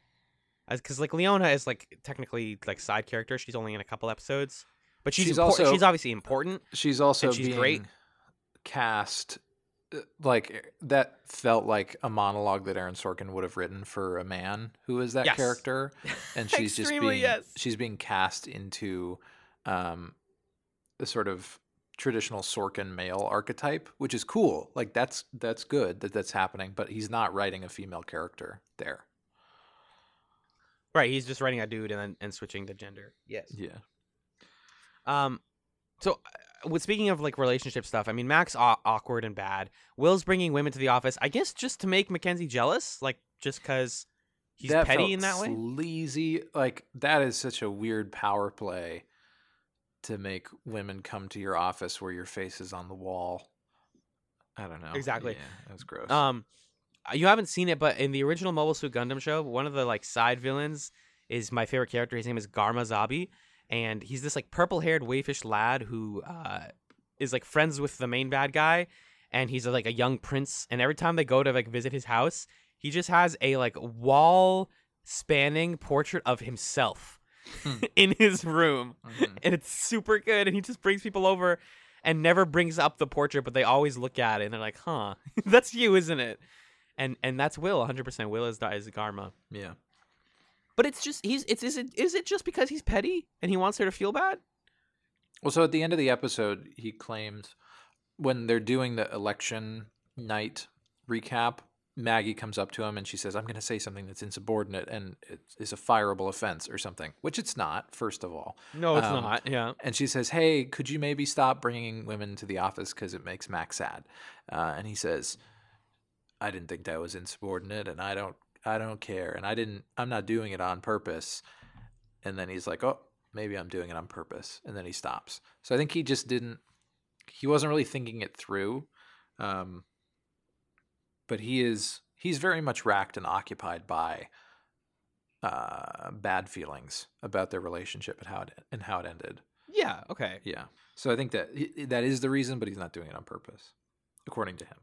Speaker 2: Because like Leona is like technically like side character. She's only in a couple episodes, but she's
Speaker 1: She's
Speaker 2: impor-
Speaker 1: also-
Speaker 2: she's obviously important.
Speaker 1: She's also
Speaker 2: she's
Speaker 1: being
Speaker 2: great.
Speaker 1: cast uh, like that felt like a monologue that Aaron Sorkin would have written for a man who is that
Speaker 2: Yes.
Speaker 1: character, and she's just being
Speaker 2: yes.
Speaker 1: she's being cast into um, the sort of traditional Sorkin male archetype, which is cool. Like that's that's good that that's happening, but he's not writing a female character there.
Speaker 2: Right, he's just writing a dude and then and switching the gender. Yes.
Speaker 1: Yeah.
Speaker 2: Um, so uh, with speaking of like relationship stuff, I mean, Mac's aw- awkward and bad. Will's bringing women to the office, I guess, just to make Mackenzie jealous, like just because he's
Speaker 1: that
Speaker 2: petty in that way.
Speaker 1: Sleazy, like that is such a weird power play to make women come to your office where your face is on the wall. I don't know.
Speaker 2: Exactly.
Speaker 1: Yeah, that was gross.
Speaker 2: Um, you haven't seen it, but in the original Mobile Suit Gundam show, one of the like side villains is my favorite character. His name is Garma Zabi, and he's this like purple-haired waifish lad who uh, is like friends with the main bad guy, and he's like a young prince. And every time they go to like visit his house, he just has a like wall-spanning portrait of himself. in his room,
Speaker 1: Mhm.
Speaker 2: and it's super good. And he just brings people over. And never brings up the portrait, but they always look at it and they're like, "Huh, that's you, isn't it?" and and that's Will 100%. Will is is Garma.
Speaker 1: Yeah.
Speaker 2: But it's just he's it's is it is it just because he's petty and he wants her to feel bad?
Speaker 1: Well, so at the end of the episode, he claims when they're doing the election night recap, Maggie comes up to him and she says, I'm going to say something that's insubordinate and it is a fireable offense or something, which it's not, first of all.
Speaker 2: No, it's
Speaker 1: Um,
Speaker 2: not. Yeah.
Speaker 1: And she says, Hey, could you maybe stop bringing women to the office because it makes Max sad? Uh, and he says, I didn't think that was insubordinate and I don't. I don't care, and I didn't. I'm not doing it on purpose. And then he's like, "Oh, maybe I'm doing it on purpose," and then he stops. So I think he just didn't. He wasn't really thinking it through. Um, but he is. He's very much racked and occupied by uh, bad feelings about their relationship and how it and how it ended.
Speaker 2: Yeah. Okay.
Speaker 1: Yeah. So I think that that is the reason, but he's not doing it on purpose, according to him.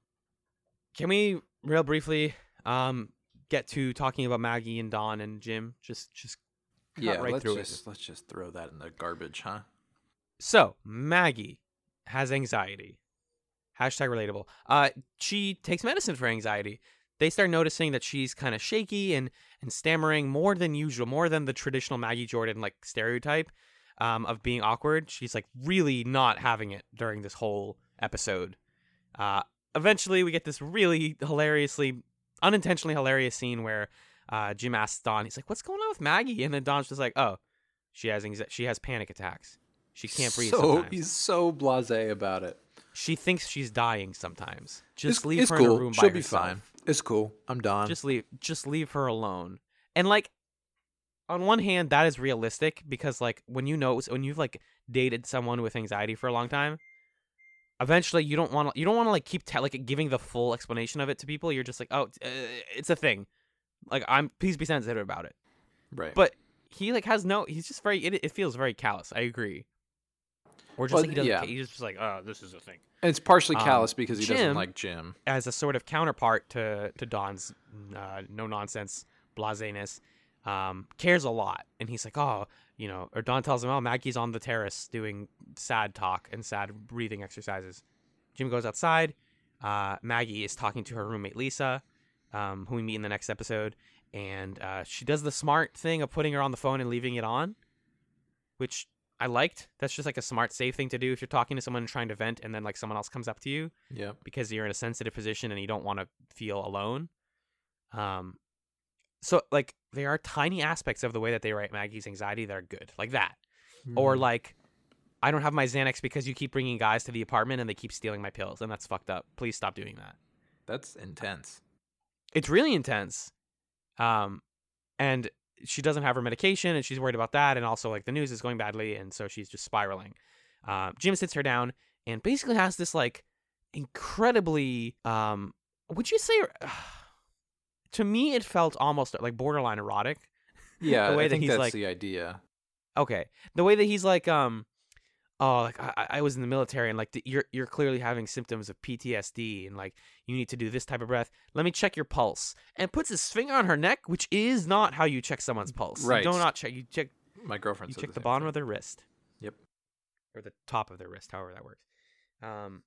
Speaker 2: Can we real briefly um get to talking about Maggie and Don and Jim? Just just cut
Speaker 1: yeah.
Speaker 2: right
Speaker 1: let's
Speaker 2: through
Speaker 1: just
Speaker 2: it.
Speaker 1: let's just throw that in the garbage, huh?
Speaker 2: So Maggie has anxiety. Hashtag relatable. Uh, she takes medicine for anxiety. They start noticing that she's kind of shaky and and stammering more than usual, more than the traditional Maggie Jordan like stereotype um, of being awkward. She's like really not having it during this whole episode. Uh, eventually, we get this really hilariously, unintentionally hilarious scene where uh, Jim asks Don, he's like, "What's going on with Maggie?" And then Don's just like, "Oh, she has anxi- she has panic attacks. She can't breathe
Speaker 1: So
Speaker 2: sometimes.
Speaker 1: he's so blasé about it.
Speaker 2: She thinks she's dying sometimes. Just
Speaker 1: it's,
Speaker 2: leave
Speaker 1: it's
Speaker 2: her
Speaker 1: cool.
Speaker 2: in a room
Speaker 1: She'll
Speaker 2: by
Speaker 1: be
Speaker 2: herself.
Speaker 1: fine. It's cool. I'm done.
Speaker 2: Just leave just leave her alone. And like on one hand that is realistic because like when you know when you've like dated someone with anxiety for a long time, eventually you don't want to you don't want to like keep te- like giving the full explanation of it to people. You're just like, "Oh, uh, it's a thing." Like I'm please be sensitive about it.
Speaker 1: right.
Speaker 2: But he like has no he's just very it, it feels very callous. I agree. Or just
Speaker 1: Well,
Speaker 2: like he doesn't
Speaker 1: yeah.
Speaker 2: he's just like, "Oh, this is a thing."
Speaker 1: And it's partially
Speaker 2: um,
Speaker 1: callous because he doesn't like Jim.
Speaker 2: as a sort of counterpart to to Don's uh, no nonsense blaseness, um, cares a lot, and he's like, oh, you know, or Don tells him, oh, Maggie's on the terrace doing sad talk and sad breathing exercises. Jim goes outside. Uh, Maggie is talking to her roommate Lisa, um, who we meet in the next episode, and uh, she does the smart thing of putting her on the phone and leaving it on, which I liked. That's just like a smart, safe thing to do if you're talking to someone and trying to vent, and then like someone else comes up to you
Speaker 1: Yeah.
Speaker 2: because you're in a sensitive position and you don't want to feel alone. Um, so like there are tiny aspects of the way that they write Maggie's anxiety that are good, like that, or
Speaker 1: Mhm.
Speaker 2: like I don't have my Xanax because you keep bringing guys to the apartment and they keep stealing my pills, and that's fucked up. Please stop doing that.
Speaker 1: that's intense.
Speaker 2: It's really intense. Um, and she doesn't have her medication, and she's worried about that, and also like the news is going badly, and so she's just spiraling. Um, Jim sits her down and basically has this like incredibly um, would you say to me it felt almost like borderline erotic.
Speaker 1: Yeah, the
Speaker 2: way
Speaker 1: I
Speaker 2: that he's
Speaker 1: that's
Speaker 2: like-
Speaker 1: the idea.
Speaker 2: Okay, the way that he's like um. Oh, like I, I was in the military, and like the, you're you're clearly having symptoms of PTSD, and like you need to do this type of breath. Let me check your pulse, and puts his finger on her neck, which is not how you check someone's pulse.
Speaker 1: Right.
Speaker 2: You do not check. You check.
Speaker 1: My girlfriend
Speaker 2: You check the
Speaker 1: same
Speaker 2: bottom
Speaker 1: thing.
Speaker 2: of their wrist.
Speaker 1: Yep.
Speaker 2: Or the top of their wrist, however that works. Um,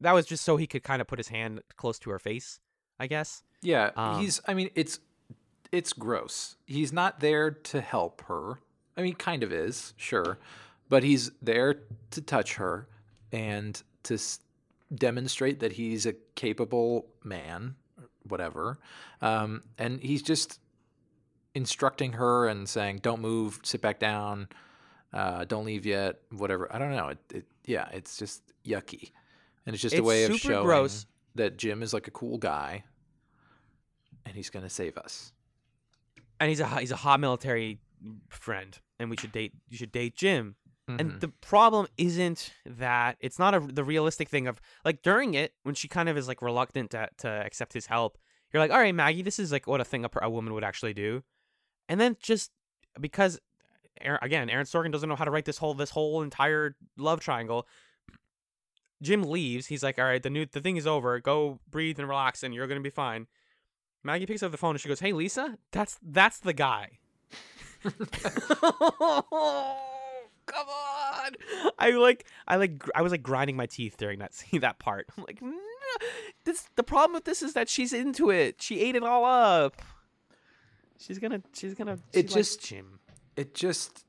Speaker 2: that was just so he could kind of put his hand close to her face, I guess.
Speaker 1: Yeah,
Speaker 2: Um,
Speaker 1: he's. I mean, it's it's gross. He's not there to help her. I mean, kind of is, sure, but he's there to touch her and to s- demonstrate that he's a capable man, whatever. Um, and he's just instructing her and saying, "Don't move, sit back down." uh, don't leave yet, whatever. I don't know. It, it yeah, it's just yucky, and it's just a way of showing
Speaker 2: gross.
Speaker 1: that Jim is like a cool guy, and he's gonna save us.
Speaker 2: and he's a he's a hot military friend, and we should date. You should date Jim.
Speaker 1: Mhm.
Speaker 2: And the problem isn't that it's not a the realistic thing of like during it when she kind of is like reluctant to to accept his help. You're like, all right, Maggie, this is like what a thing a, a woman would actually do, and then just because Aaron, again, Aaron Sorkin doesn't know how to write this whole this whole entire love triangle. Jim leaves. He's like, all right, the new the thing is over. Go breathe and relax, and you're gonna be fine. Maggie picks up the phone and she goes, "Hey, Lisa, that's that's the guy." Come on! I like, I like, I was like grinding my teeth during that scene, that part. I'm like, no, this. The problem with this is that she's into it. She ate it all up. She's gonna, she's gonna. She
Speaker 1: It just-
Speaker 2: Jim.
Speaker 1: it just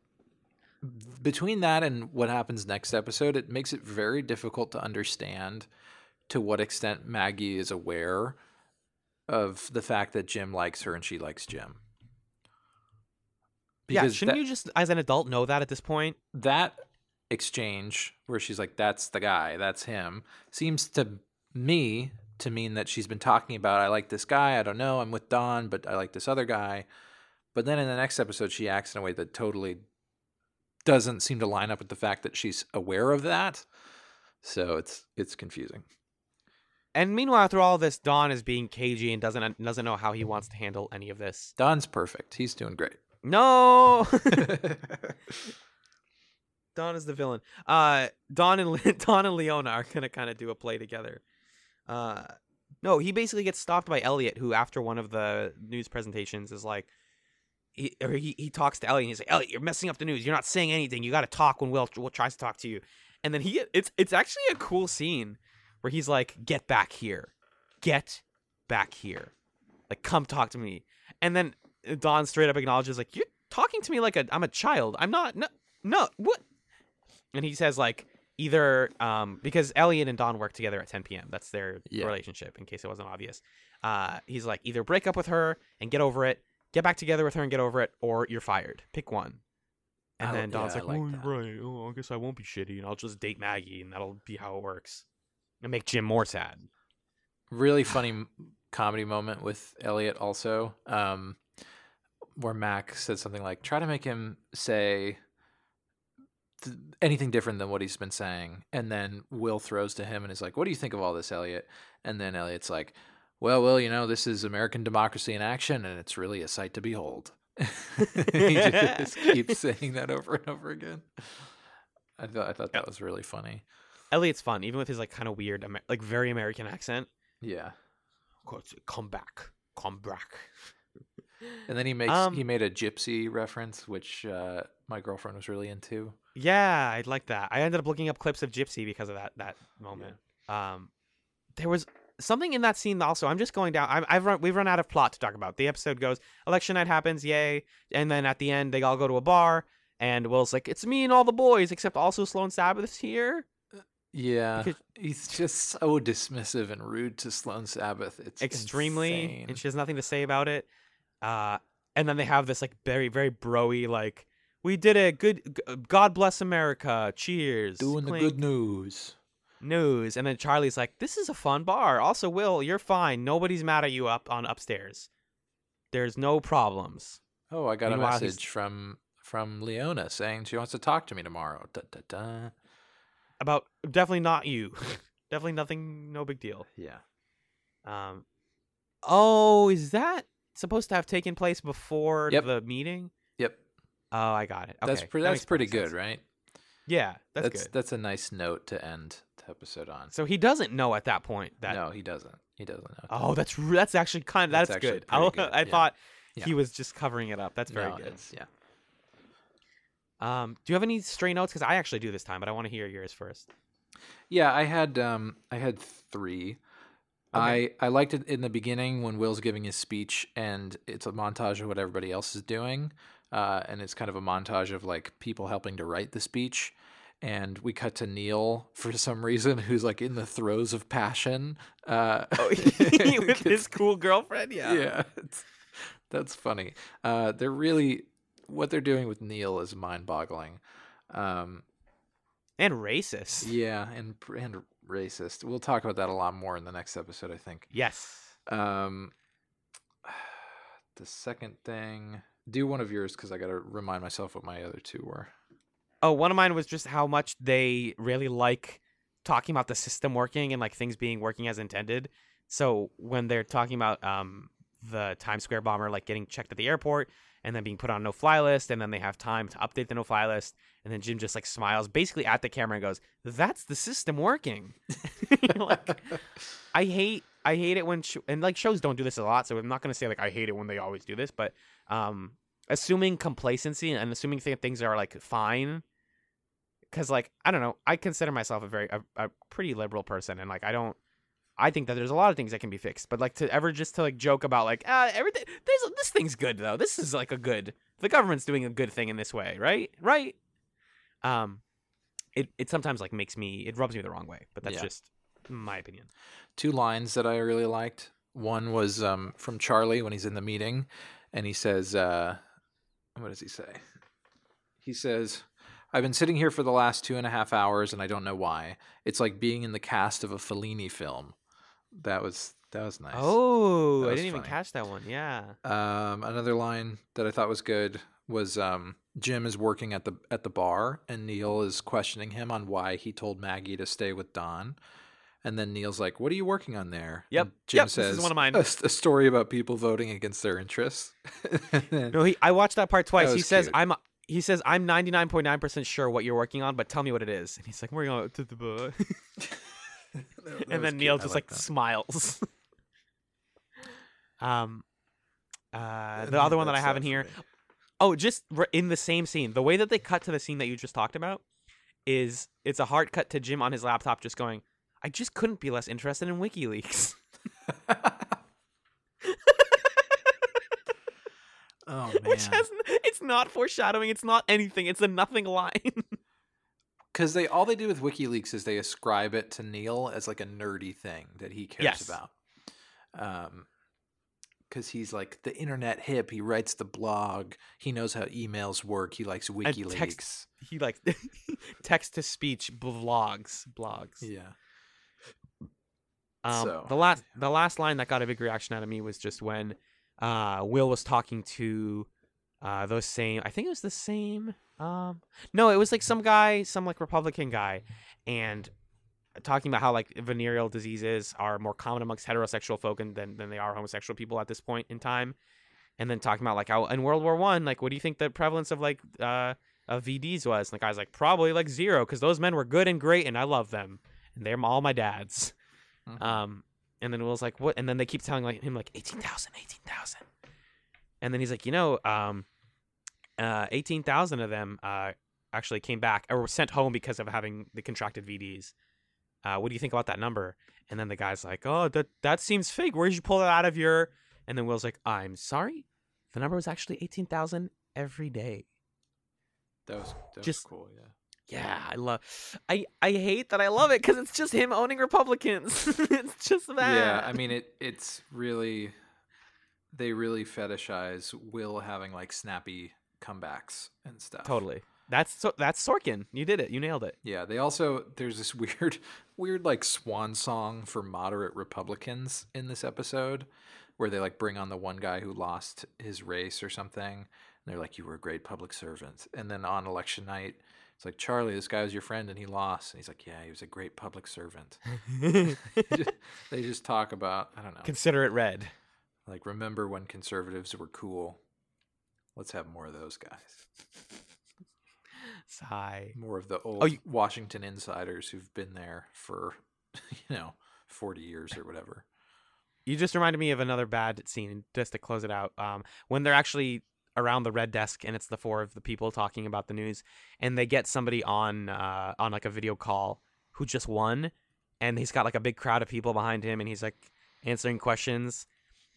Speaker 1: between that and what happens next episode, it makes it very difficult to understand to what extent Maggie is aware of the fact that Jim likes her and she likes Jim.
Speaker 2: Yeah, shouldn't
Speaker 1: that,
Speaker 2: you just, as an adult, know that at this point?
Speaker 1: that exchange where she's like, "That's the guy, that's him," seems to me to mean that she's been talking about, "I like this guy. I don't know. I'm with Don, but I like this other guy." But then in the next episode, she acts in a way that totally doesn't seem to line up with the fact that she's aware of that. So it's it's confusing.
Speaker 2: And meanwhile, through all this, Don is being cagey and doesn't doesn't know how he wants to handle any of this.
Speaker 1: Don's perfect. He's doing great.
Speaker 2: No, Don is the villain. Uh, Don and Le- Don and Leona are gonna kind of do a play together. Uh, no, he basically gets stopped by Elliot, who after one of the news presentations is like, he or he, he talks to Elliot. and He's like, Elliot, you're messing up the news. You're not saying anything. You got to talk when Will Will tries to talk to you. And then he it's it's actually a cool scene where he's like, get back here, get back here, like come talk to me. And then Don straight up acknowledges like, you're talking to me like a I'm a child. I'm not. No, no. What? And he says like either um because Elliot and Don work together at 10 p.m. That's their
Speaker 1: Yeah.
Speaker 2: relationship. In case it wasn't obvious, uh, he's like either break up with her and get over it, get back together with her and get over it, or you're fired. Pick one. And
Speaker 1: I-
Speaker 2: then Don's
Speaker 1: yeah,
Speaker 2: like,
Speaker 1: like
Speaker 2: "Oh, right. Oh, I guess I won't be shitty, and I'll just date Maggie, and that'll be how it works." And make Jim more sad.
Speaker 1: really funny comedy moment with Elliot also, um, where Mac said something like, "Try to make him say th- anything different than what he's been saying," and then Will throws to him and is like, "What do you think of all this, Elliot?" And then Elliot's like, "Well, well, you know, this is American democracy in action, and it's really a sight to behold." he just keeps saying that over and over again. I thought I thought that was really funny.
Speaker 2: Elliot's fun, even with his like kind of weird, like very American accent.
Speaker 1: Yeah.
Speaker 2: Come back, come back.
Speaker 1: And then he makes
Speaker 2: Um,
Speaker 1: he made a gypsy reference, which uh, my girlfriend was really into.
Speaker 2: Yeah, I'd like that. I ended up looking up clips of Gypsy because of that that moment. Um, there was something in that scene also. I'm just going down. I'm, I've run. We've run out of plot to talk about. The episode goes. Election night happens. Yay! And then at the end, they all go to a bar, and Will's like, "It's me and all the boys, except also Sloan Sabbath's here."
Speaker 1: Yeah,
Speaker 2: Because-
Speaker 1: he's just so dismissive and rude to Sloan Sabbath. It's
Speaker 2: extremely,
Speaker 1: insane.
Speaker 2: and she has nothing to say about it. Uh, and then they have this like very very broy like. We did it. Good. God bless America. Cheers.
Speaker 1: doing the good news.
Speaker 2: news and then charlie's like this is a fun bar also will you're fine nobody's mad at you up on upstairs there's no problems
Speaker 1: Oh, I got
Speaker 2: Meanwhile,
Speaker 1: a
Speaker 2: he's-
Speaker 1: message from from Leona saying she wants to talk to me tomorrow. Da, da, da.
Speaker 2: about definitely not you definitely nothing no big deal
Speaker 1: Yeah,
Speaker 2: um oh is that supposed to have taken place before
Speaker 1: Yep.
Speaker 2: the meeting
Speaker 1: yep.
Speaker 2: oh i got it okay.
Speaker 1: That's pre-
Speaker 2: that
Speaker 1: that's pretty good,
Speaker 2: sense.
Speaker 1: right?
Speaker 2: yeah that's,
Speaker 1: that's
Speaker 2: good
Speaker 1: that's a nice note to end the episode on.
Speaker 2: so he doesn't know at that point that
Speaker 1: no, he doesn't. He doesn't know.
Speaker 2: oh that's that's actually kind of
Speaker 1: That's
Speaker 2: that's, good, I,
Speaker 1: good,
Speaker 2: I
Speaker 1: yeah.
Speaker 2: thought
Speaker 1: Yeah.
Speaker 2: he was just covering it up that's very
Speaker 1: No,
Speaker 2: good
Speaker 1: Yeah.
Speaker 2: Um, do you have any stray notes? Because I actually do this time, but I want to hear yours first.
Speaker 1: Yeah, I had um I had three.
Speaker 2: Okay.
Speaker 1: I I liked it in the beginning when Will's giving his speech and it's a montage of what everybody else is doing. Uh, and it's kind of a montage of like people helping to write the speech. And we cut to Neil for some reason, who's like in the throes of passion. Uh,
Speaker 2: Oh, with his cool girlfriend, yeah.
Speaker 1: yeah, that's funny. Uh, they're really what they're doing with Neil is mind-boggling. Um,
Speaker 2: and racist.
Speaker 1: yeah, and and racist. We'll talk about that a lot more in the next episode, I think.
Speaker 2: Yes.
Speaker 1: Um, the second thing, do one of yours because I got to remind myself what my other two were.
Speaker 2: Oh, one of mine was just how much they really like talking about the system working and like things being working as intended. So when they're talking about um the Times Square bomber like getting checked at the airport and then being put on no fly list and then they have time to update the no fly list and then Jim just like smiles basically at the camera and goes, "That's the system working." Like I hate I hate it when sh- and like shows don't do this a lot, so I'm not gonna say like I hate it when they always do this, but um, assuming complacency and assuming th- things are like fine, because like I don't know, I consider myself a very a, a pretty liberal person, and like I don't. I think that there's a lot of things that can be fixed, but like to ever just to like joke about like ah everything there's this thing's good though. This is like a good. The government's doing a good thing in this way, right? Right. Um, it it sometimes like makes me it rubs me the wrong way, but that's
Speaker 1: Yeah.
Speaker 2: just my opinion.
Speaker 1: two lines that I really liked. One was um, from Charlie when he's in the meeting, and he says, uh, "What does he say?" He says, "I've been sitting here for the last two and a half hours, and I don't know why. It's like being in the cast of a Fellini film." That was that was nice.
Speaker 2: Oh,
Speaker 1: That
Speaker 2: I didn't even catch that one. Yeah.
Speaker 1: Um, another line that I thought was good was um, Jim is working at the at the bar, and Neil is questioning him on why he told Maggie to stay with Don. And then Neil's like, "What are you working on there?"
Speaker 2: Yep,
Speaker 1: And Jim
Speaker 2: yep,
Speaker 1: says,
Speaker 2: one of mine.
Speaker 1: A, a story about people voting against their interests.
Speaker 2: No, he. I watched that part twice. he says,
Speaker 1: cute.
Speaker 2: "I'm." He says, "I'm 99.9 percent sure what you're working on, but tell me what it is." And he's like, "We're going to the bar."
Speaker 1: That- that
Speaker 2: and then
Speaker 1: cute.
Speaker 2: Neil
Speaker 1: I
Speaker 2: just
Speaker 1: like
Speaker 2: like smiles. um, uh, the other one that I have in here.
Speaker 1: me.
Speaker 2: Oh, just in the same scene. The way that they cut to the scene that you just talked about is it's a hard cut to Jim on his laptop, just going, "I just couldn't be less interested in WikiLeaks."
Speaker 1: oh man,
Speaker 2: Which has it's not foreshadowing. It's not anything. It's a nothing line.
Speaker 1: Because they all they do with WikiLeaks is they ascribe it to Neil as like a nerdy thing that he cares
Speaker 2: Yes.
Speaker 1: about. Um, because he's like the internet hip. He writes the blog. He knows how emails work. He likes WikiLeaks.
Speaker 2: text- he likes text to speech blogs blogs.
Speaker 1: Yeah.
Speaker 2: Um,
Speaker 1: So,
Speaker 2: the last the last line that got a big reaction out of me was just when uh, Will was talking to uh, those same. I think it was the same. Um, no, it was like some guy, some like Republican guy, and talking about how like venereal diseases are more common amongst heterosexual folk and- than than they are homosexual people at this point in time, and then talking about like how in World War One, like what do you think the prevalence of like uh, of VDs was? And the guy's like probably like zero because those men were good and great and I love them and they're all my dads.
Speaker 1: Mhm.
Speaker 2: Um, and then Will's like, what? And then they keep telling like him like 18,000, 18,000. And then he's like, you know, um, uh, 18,000 of them, uh, actually came back or were sent home because of having the contracted VDs. Uh, what do you think about that number? And then the guy's like, oh, that, that seems fake. Where did you pull that out of your, and then Will's like, I'm sorry. The number was actually 18,000 every day.
Speaker 1: that was that
Speaker 2: just-
Speaker 1: was cool. Yeah.
Speaker 2: Yeah, I love. I I hate that I love it because it's just him owning Republicans. it's just that.
Speaker 1: Yeah. I mean, it. It's really. They really fetishize Will having like snappy comebacks and stuff.
Speaker 2: Totally. That's so, that's Sorkin. You did it. You nailed it.
Speaker 1: Yeah, they also there's this weird weird like swan song for moderate Republicans in this episode where they like bring on the one guy who lost his race or something and they're like you were a great public servant. And then on election night it's like Charlie, this guy was your friend and he lost. And he's like, "Yeah, he was a great public servant." they just talk about, I don't know.
Speaker 2: Consider it red.
Speaker 1: Like remember when conservatives were cool. Let's have more of those guys.
Speaker 2: Sigh.
Speaker 1: More of the old
Speaker 2: Oh, you-
Speaker 1: Washington insiders who've been there for, you know, 40 years or whatever.
Speaker 2: You just reminded me of another bad scene just to close it out. Um, when they're actually around the red desk and it's the four of the people talking about the news, and they get somebody on uh, on like a video call who just won, and he's got like a big crowd of people behind him, and he's like answering questions,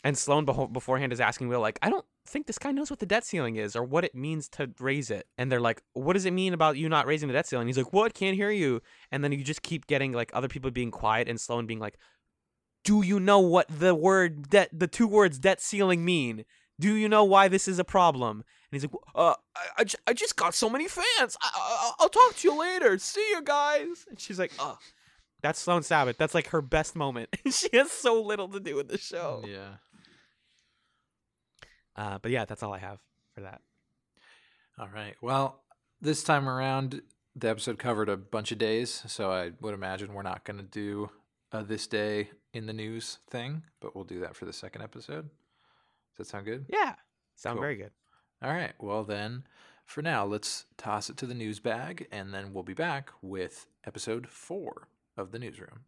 Speaker 2: and Sloan beforehand is asking Will like, I don't think this guy knows what the debt ceiling is or what it means to raise it, and they're like, What does it mean about you not raising the debt ceiling? He's like, What? Can't hear you, and then you just keep getting like other people being quiet and Sloan being like do you know what the word debt the two words debt ceiling mean do you know why this is a problem And he's like, "Uh, I, I, just got so many fans. I, I, I'll talk to you later. See you guys." And she's like, "Uh." That's Sloan Sabbath. That's like her best moment. she has so little to do with the show.
Speaker 1: Yeah.
Speaker 2: Uh, but yeah, that's all I have for that.
Speaker 1: All right. Well, this time around, the episode covered a bunch of days, so I would imagine we're not going to do a this day in the news thing, but we'll do that for the second episode. Does that sound good?
Speaker 2: Yeah, sound
Speaker 1: Cool.
Speaker 2: very good.
Speaker 1: All right. Well, then, for now, let's toss it to the news bag, and then we'll be back with episode four of the newsroom.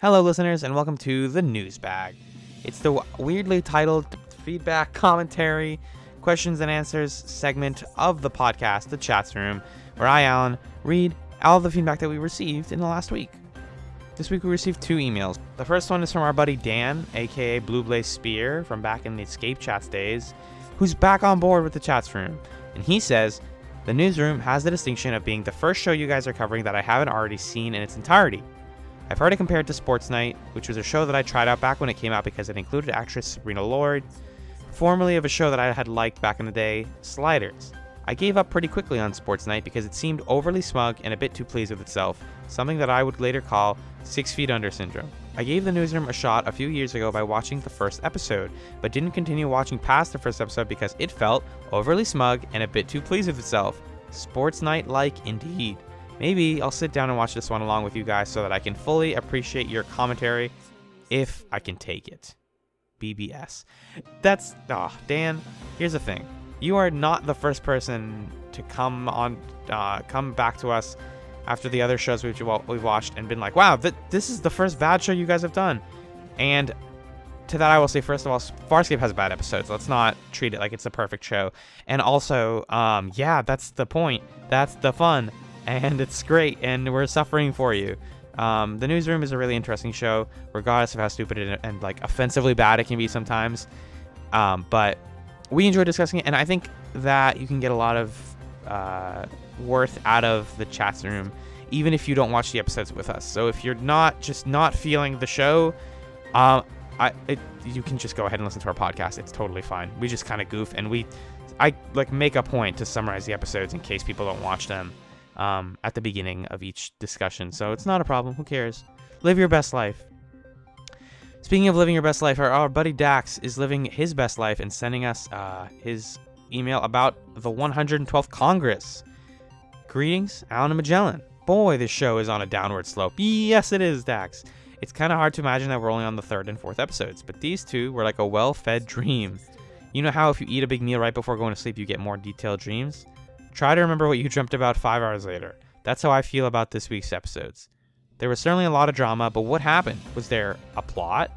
Speaker 2: Hello, listeners, and welcome to the News Bag. It's the weirdly titled feedback, commentary, questions and answers segment of the podcast, The Chats Room, where I, Alan, read all the feedback that we received in the last week. This week we received two emails. The first one is from our buddy Dan, aka Blue Blaze Spear, from back in the Escape Chats days, who's back on board with the Chats Room. And he says, The Newsroom has the distinction of being the first show you guys are covering that I haven't already seen in its entirety. I've heard it compared to Sports Night, which was a show that I tried out back when it came out because it included actress Sabrina Lloyd, formerly of a show that I had liked back in the day, Sliders. I gave up pretty quickly on Sports Night because it seemed overly smug and a bit too pleased with itself, something that I would later call six feet under syndrome. I gave the newsroom a shot a few years ago by watching the first episode, but didn't continue watching past the first episode because it felt overly smug and a bit too pleased with itself. Sports Night like indeed. Maybe I'll sit down and watch this one along with you guys so that I can fully appreciate your commentary if I can take it. BBS. That's ah, Dan. Here's the thing: you are not the first person to come on, uh, come back to us after the other shows we've we've watched and been like, "Wow, th- this is the first bad show you guys have done." And to that, I will say first of all, Farscape has bad episodes. Let's not treat it like it's a perfect show. And also, um, yeah, that's the point. That's the fun, and it's great. And we're suffering for you. Um, the newsroom is a really interesting show, regardless of how stupid and, and like offensively bad it can be sometimes. Um, but we enjoy discussing it, and I think that you can get a lot of uh, worth out of the chats room, even if you don't watch the episodes with us. So if you're not just not feeling the show, um, I it, you can just go ahead and listen to our podcast. It's totally fine. We just kind of goof, and we I like make a point to summarize the episodes in case people don't watch them um, at the beginning of each discussion. So it's not a problem. Who cares? Live your best life. Speaking of living your best life, our, our buddy Dax is living his best life and sending us uh, his email about the 112th Congress. Greetings, Alan and Magellan. Boy, this show is on a downward slope. Yes, it is, Dax. It's kind of hard to imagine that we're only on the third and fourth episodes, but these two were like a well fed dream. You know how if you eat a big meal right before going to sleep, you get more detailed dreams? Try to remember what you dreamt about five hours later. That's how I feel about this week's episodes. There was certainly a lot of drama, but what happened? Was there a plot?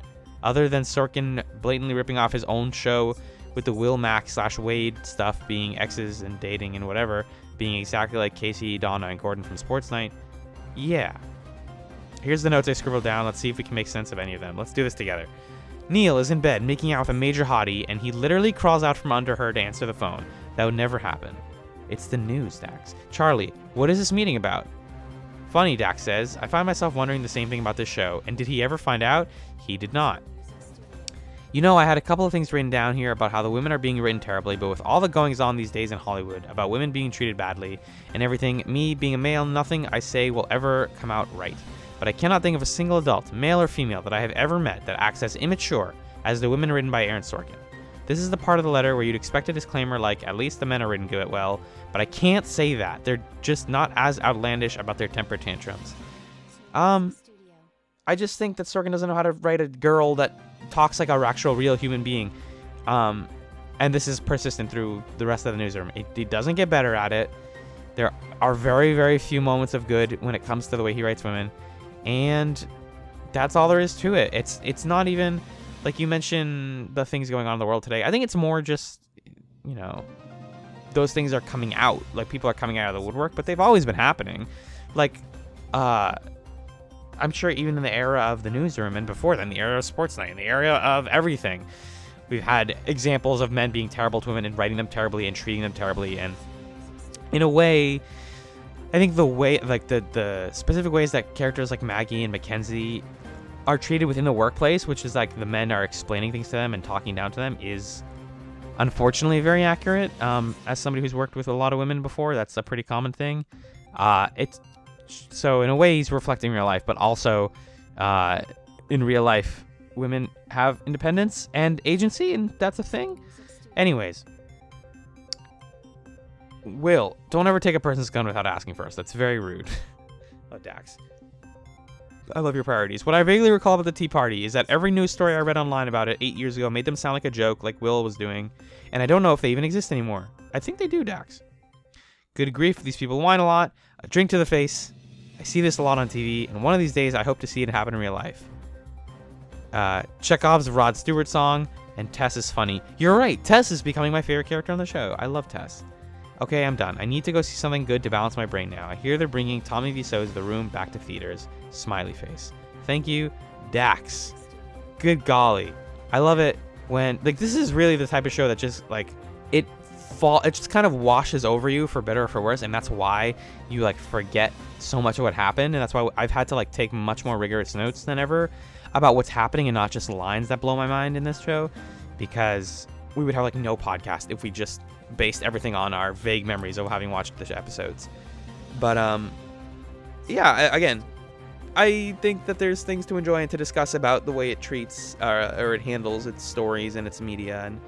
Speaker 2: Other than Sorkin blatantly ripping off his own show with the Will Mac slash Wade stuff being exes and dating and whatever, being exactly like Casey, Donna, and Gordon from Sports Night? Yeah. Here's the notes I scribbled down. Let's see if we can make sense of any of them. Let's do this together. Neil is in bed making out with a major hottie, and he literally crawls out from under her to answer the phone. That would never happen. It's the news, Dax. Charlie, what is this meeting about? Funny, Dax says. I find myself wondering the same thing about this show, and did he ever find out? He did not. You know, I had a couple of things written down here about how the women are being written terribly, but with all the goings on these days in Hollywood about women being treated badly and everything, me being a male, nothing I say will ever come out right. But I cannot think of a single adult, male or female, that I have ever met that acts as immature as the women written by Aaron Sorkin. This is the part of the letter where you'd expect a disclaimer like, at least the men are written good well, but I can't say that. They're just not as outlandish about their temper tantrums. Um, I just think that Sorkin doesn't know how to write a girl that talks like a actual real human being. Um, and this is persistent through the rest of the newsroom. It, doesn't get better at it. There are very, very few moments of good when it comes to the way he writes women, and that's all there is to it. It's it's not even like you mentioned the things going on in the world today. I think it's more just you know those things are coming out. Like people are coming out of the woodwork, but they've always been happening. Like uh I'm sure even in the era of the newsroom and before then, the era of sports night, in the area of everything, we've had examples of men being terrible to women and writing them terribly and treating them terribly. And in a way, I think the way, like the the specific ways that characters like Maggie and Mackenzie are treated within the workplace, which is like the men are explaining things to them and talking down to them, is unfortunately very accurate. Um, as somebody who's worked with a lot of women before, that's a pretty common thing. Uh, it's so in a way he's reflecting real life, but also uh, in real life, women have independence and agency, and that's a thing. Anyways, Will, don't ever take a person's gun without asking first. That's very rude. oh, Dax. I love your priorities. What I vaguely recall about the Tea Party is that every news story I read online about it eight years ago made them sound like a joke, like Will was doing, and I don't know if they even exist anymore. I think they do, Dax. Good grief, these people whine a lot, a drink to the face. I see this a lot on TV, and one of these days I hope to see it happen in real life. Uh, Chekhov's Rod Stewart song, and Tess is funny. You're right, Tess is becoming my favorite character on the show. I love Tess. Okay, I'm done. I need to go see something good to balance my brain now. I hear they're bringing Tommy Wiseau's The Room back to theaters. Smiley face. Thank you, Dax. Good golly. I love it when like this is really the type of show that just like it fall it just kind of washes over you for better or for worse and that's why you like forget so much of what happened and that's why I've had to like take much more rigorous notes than ever about what's happening and not just lines that blow my mind in this show because we would have like no podcast if we just based everything on our vague memories of having watched the episodes. But um, yeah, again, I think that there's things to enjoy and to discuss about the way it treats uh, or it handles its stories and its media and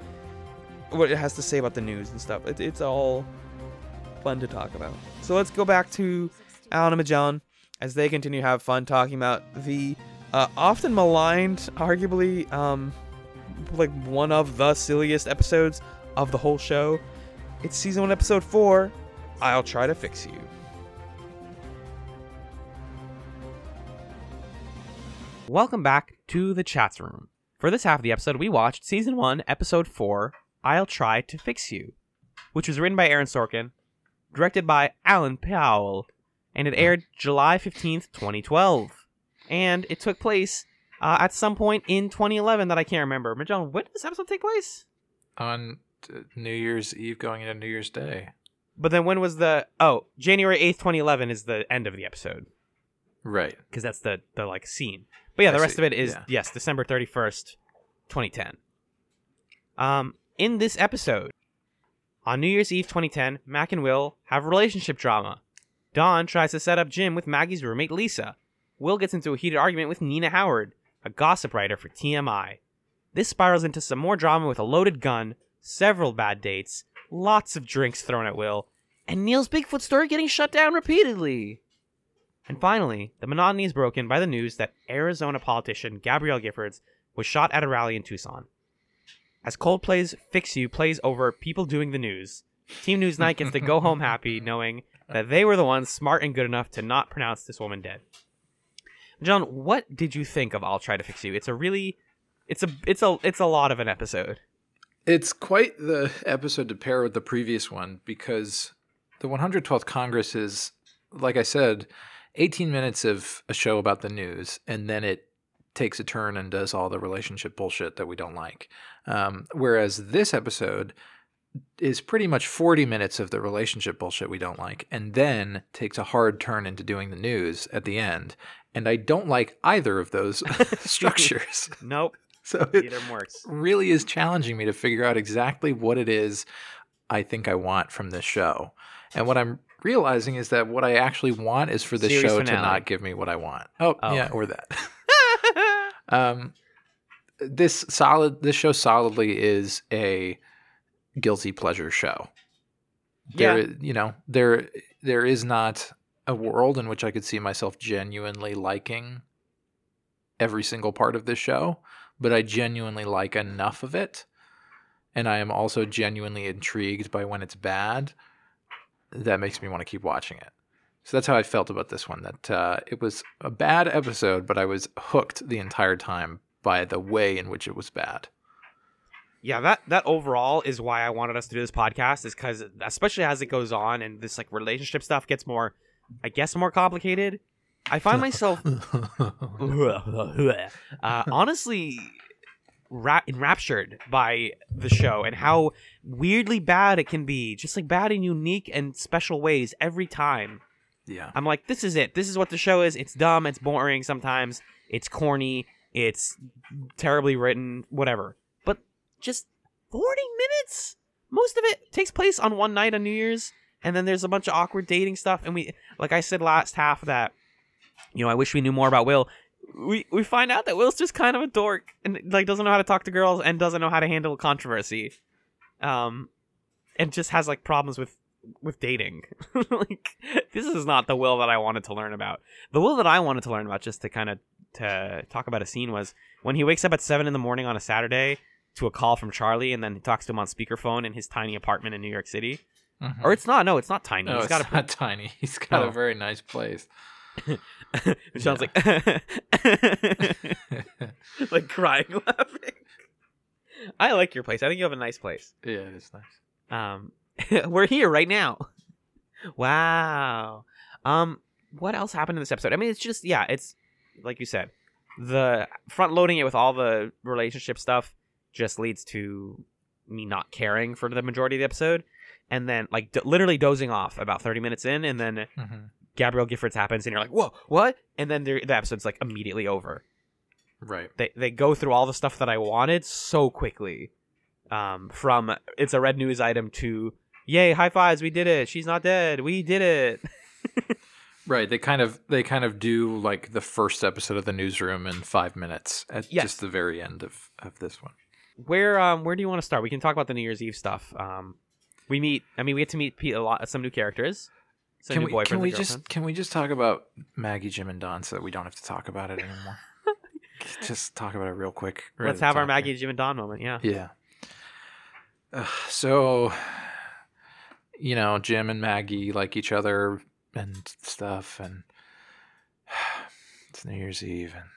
Speaker 2: what it has to say about the news and stuff. It, it's all fun to talk about. So let's go back to Alan and Magellan as they continue to have fun talking about the uh, often maligned, arguably um, like one of the silliest episodes of the whole show. It's season one, episode four. I'll try to fix you. Welcome back to the chats room. For this half of the episode, we watched season one, episode four. I'll try to fix you, which was written by Aaron Sorkin, directed by Alan Poul, and it aired July fifteenth, twenty twelve. And it took place uh, at some point in 2011 that I can't remember. Magellan, when did this episode take place?
Speaker 1: On t- New Year's Eve going into New Year's Day.
Speaker 2: But then when was the oh January eighth, twenty eleven is the end of the episode
Speaker 1: Right.
Speaker 2: because that's the the like scene. But yeah, the
Speaker 1: I
Speaker 2: rest
Speaker 1: see,
Speaker 2: of it is
Speaker 1: yeah.
Speaker 2: yes December thirty first, twenty ten. Um, in this episode, on New Year's Eve, twenty ten, Mac and Will have relationship drama. Don tries to set up Jim with Maggie's roommate Lisa. Will gets into a heated argument with Nina Howard, a gossip writer for TMI. This spirals into some more drama with a loaded gun, several bad dates, lots of drinks thrown at Will, and Neil's Bigfoot story getting shut down repeatedly. And finally, the monotony is broken by the news that Arizona politician Gabrielle Giffords was shot at a rally in Tucson. As Coldplay's Fix You plays over people doing the news, Team News Night gets to go home happy knowing that they were the ones smart and good enough to not pronounce this woman dead. John, what did you think of I'll Try to Fix You? It's a really it's a it's a it's a lot of an episode.
Speaker 1: It's quite the episode to pair with the previous one because the 112th Congress is, like I said, 18 minutes of a show about the news, and then it takes a turn and does all the relationship bullshit that we don't like. Um, whereas this episode is pretty much 40 minutes of the relationship bullshit we don't like, and then takes a hard turn into doing the news at the end. And I don't like either of those structures.
Speaker 2: Nope,
Speaker 1: So it, really is challenging me to figure out exactly what it is I think I want from this show. And what I'm realizing is that what I actually want is for this
Speaker 2: Series
Speaker 1: show to not give me what I want. Oh,
Speaker 2: Oh.
Speaker 1: yeah, or that. um, this solid this show solidly is a guilty pleasure show. There,
Speaker 2: Yeah.
Speaker 1: you know, there there is not a world in which I could see myself genuinely liking every single part of this show, but I genuinely like enough of it, and I am also genuinely intrigued by when it's bad. That makes me want to keep watching it. So that's how I felt about this one. That uh, it was a bad episode, but I was hooked the entire time by the way in which it was bad.
Speaker 2: yeah that that overall is why i wanted us to do this podcast is because especially as it goes on and this like relationship stuff gets more i guess more complicated i find myself uh, honestly ra- enraptured by the show and how weirdly bad it can be, just like bad in unique and special ways every time.
Speaker 1: Yeah.
Speaker 2: I'm like, this is it. This is what the show is. It's dumb. It's boring sometimes. It's corny. It's terribly written. Whatever. But just 40 minutes. Most of it takes place on one night on New Year's, and then there's a bunch of awkward dating stuff. And we, like I said last half of that, you know, I wish we knew more about Will. We we find out that Will's just kind of a dork and like doesn't know how to talk to girls and doesn't know how to handle controversy, um, and just has like problems with with dating. like this is not the Will that I wanted to learn about. The Will that I wanted to learn about, just to kind of to talk about a scene, was when he wakes up at seven in the morning on a Saturday to a call from Charlie, and then he talks to him on speakerphone in his tiny apartment in New York City.
Speaker 1: Mhm.
Speaker 2: Or it's not. No, it's not tiny.
Speaker 1: no,
Speaker 2: He's
Speaker 1: it's
Speaker 2: got a
Speaker 1: not tiny. He's got
Speaker 2: Oh.
Speaker 1: a very nice place.
Speaker 2: it sounds like like crying laughing. I like your place. I think you have a nice place.
Speaker 1: yeah, it is nice.
Speaker 2: Um, we're here right now. Wow. Um, what else happened in this episode? I mean, it's just yeah, it's like you said, the front loading it with all the relationship stuff just leads to me not caring for the majority of the episode, and then like d- literally dozing off about thirty minutes in, and then
Speaker 1: hmm
Speaker 2: Gabrielle Giffords happens, and you're like, whoa, what? And then the the episode's like immediately over
Speaker 1: Right.
Speaker 2: they they go through all the stuff that I wanted so quickly. Um, from it's a red news item to yay, high fives, we did it. She's not dead. We did it.
Speaker 1: Right. They kind of they kind of do like the first episode of the newsroom in five minutes at
Speaker 2: Yes.
Speaker 1: just the very end of, of this one.
Speaker 2: Where um where do you want to start? We can talk about the New Year's Eve stuff. Um, we meet. I mean, we get to meet Pete a lot, some new characters.
Speaker 1: Can we can we just can we just talk about Maggie, Jim, and Don so that we don't have to talk about it anymore? just talk about it real quick. right
Speaker 2: Let's have our Maggie,
Speaker 1: here.
Speaker 2: Jim, and Don moment. Yeah.
Speaker 1: Yeah. Uh, so, you know, Jim and Maggie like each other and stuff, and it's New Year's Eve, and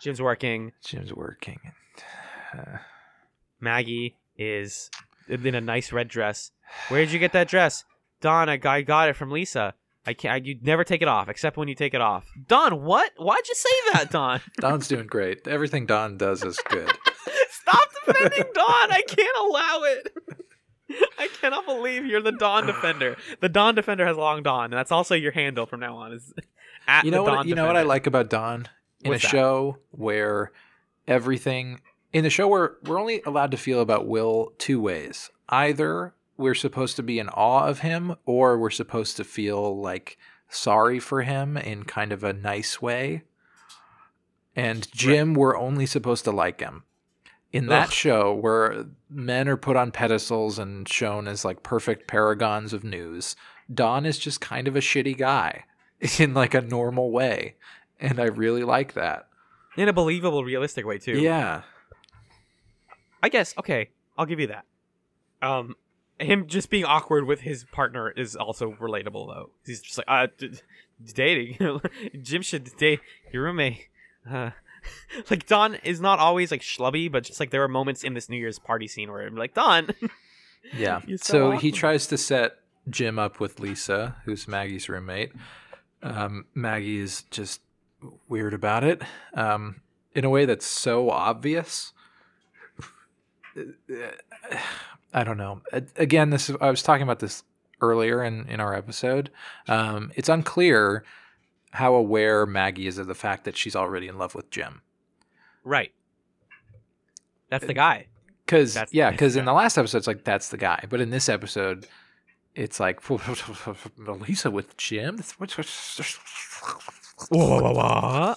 Speaker 2: Jim's working.
Speaker 1: Jim's working. And, uh,
Speaker 2: Maggie is in a nice red dress. Where did you get that dress? Don, I got, I got it from Lisa. I can't. I, you never take it off, except when you take it off. Don, what? Why'd you say that, Don?
Speaker 1: Don's doing great. Everything Don does is good.
Speaker 2: Stop defending Don. I can't allow it. I cannot believe you're the Don defender. The Don defender has long Don, and that's also your handle from now on. Is at
Speaker 1: you know
Speaker 2: the
Speaker 1: what?
Speaker 2: Don
Speaker 1: You know what I like about Don in
Speaker 2: What's
Speaker 1: a
Speaker 2: that?
Speaker 1: show where everything in a show where we're only allowed to feel about Will two ways. Either we're supposed to be in awe of him, or we're supposed to feel like sorry for him in kind of a nice way. And Jim, we're only supposed to like him. In that
Speaker 2: Ugh.
Speaker 1: show, where men are put on pedestals and shown as like perfect paragons of news, Don is just kind of a shitty guy in like a normal way. And I really like that.
Speaker 2: in a believable, realistic way too.
Speaker 1: Yeah.
Speaker 2: I guess okay, I'll give you that. Um, him just being awkward with his partner is also relatable though. He's just like, uh, d- dating. Jim should date your roommate. Uh, like Don is not always like schlubby, but just like there are moments in this New Year's party scene where I'm like, Don,
Speaker 1: Yeah.
Speaker 2: So
Speaker 1: so he tries to set Jim up with Lisa, who's Maggie's roommate. Um, Maggie is just weird about it um, in a way that's so obvious. I don't know. Again, this is, I was talking about this earlier in, in our episode. Um, it's unclear how aware Maggie is of the fact that she's already in love with Jim.
Speaker 2: right? That's the guy.
Speaker 1: Because yeah, because in the last episode it's like that's the guy, but in this episode, it's like Lisa with Jim.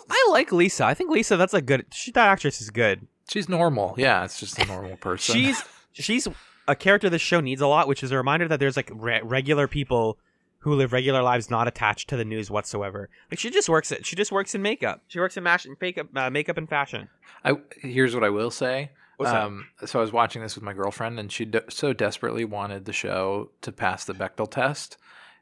Speaker 2: I like Lisa. I think Lisa. That's a good. She, that actress is good.
Speaker 1: She's normal. Yeah, it's just a normal person.
Speaker 2: she's she's a character this show needs a lot, which is a reminder that there's like re- regular people who live regular lives not attached to the news whatsoever. Like she just works it. She just works in makeup. She works in mash- makeup, uh, makeup and fashion.
Speaker 1: I, here's what I will say. Um, so I was watching this with my girlfriend, and she de- so desperately wanted the show to pass the Bechdel test,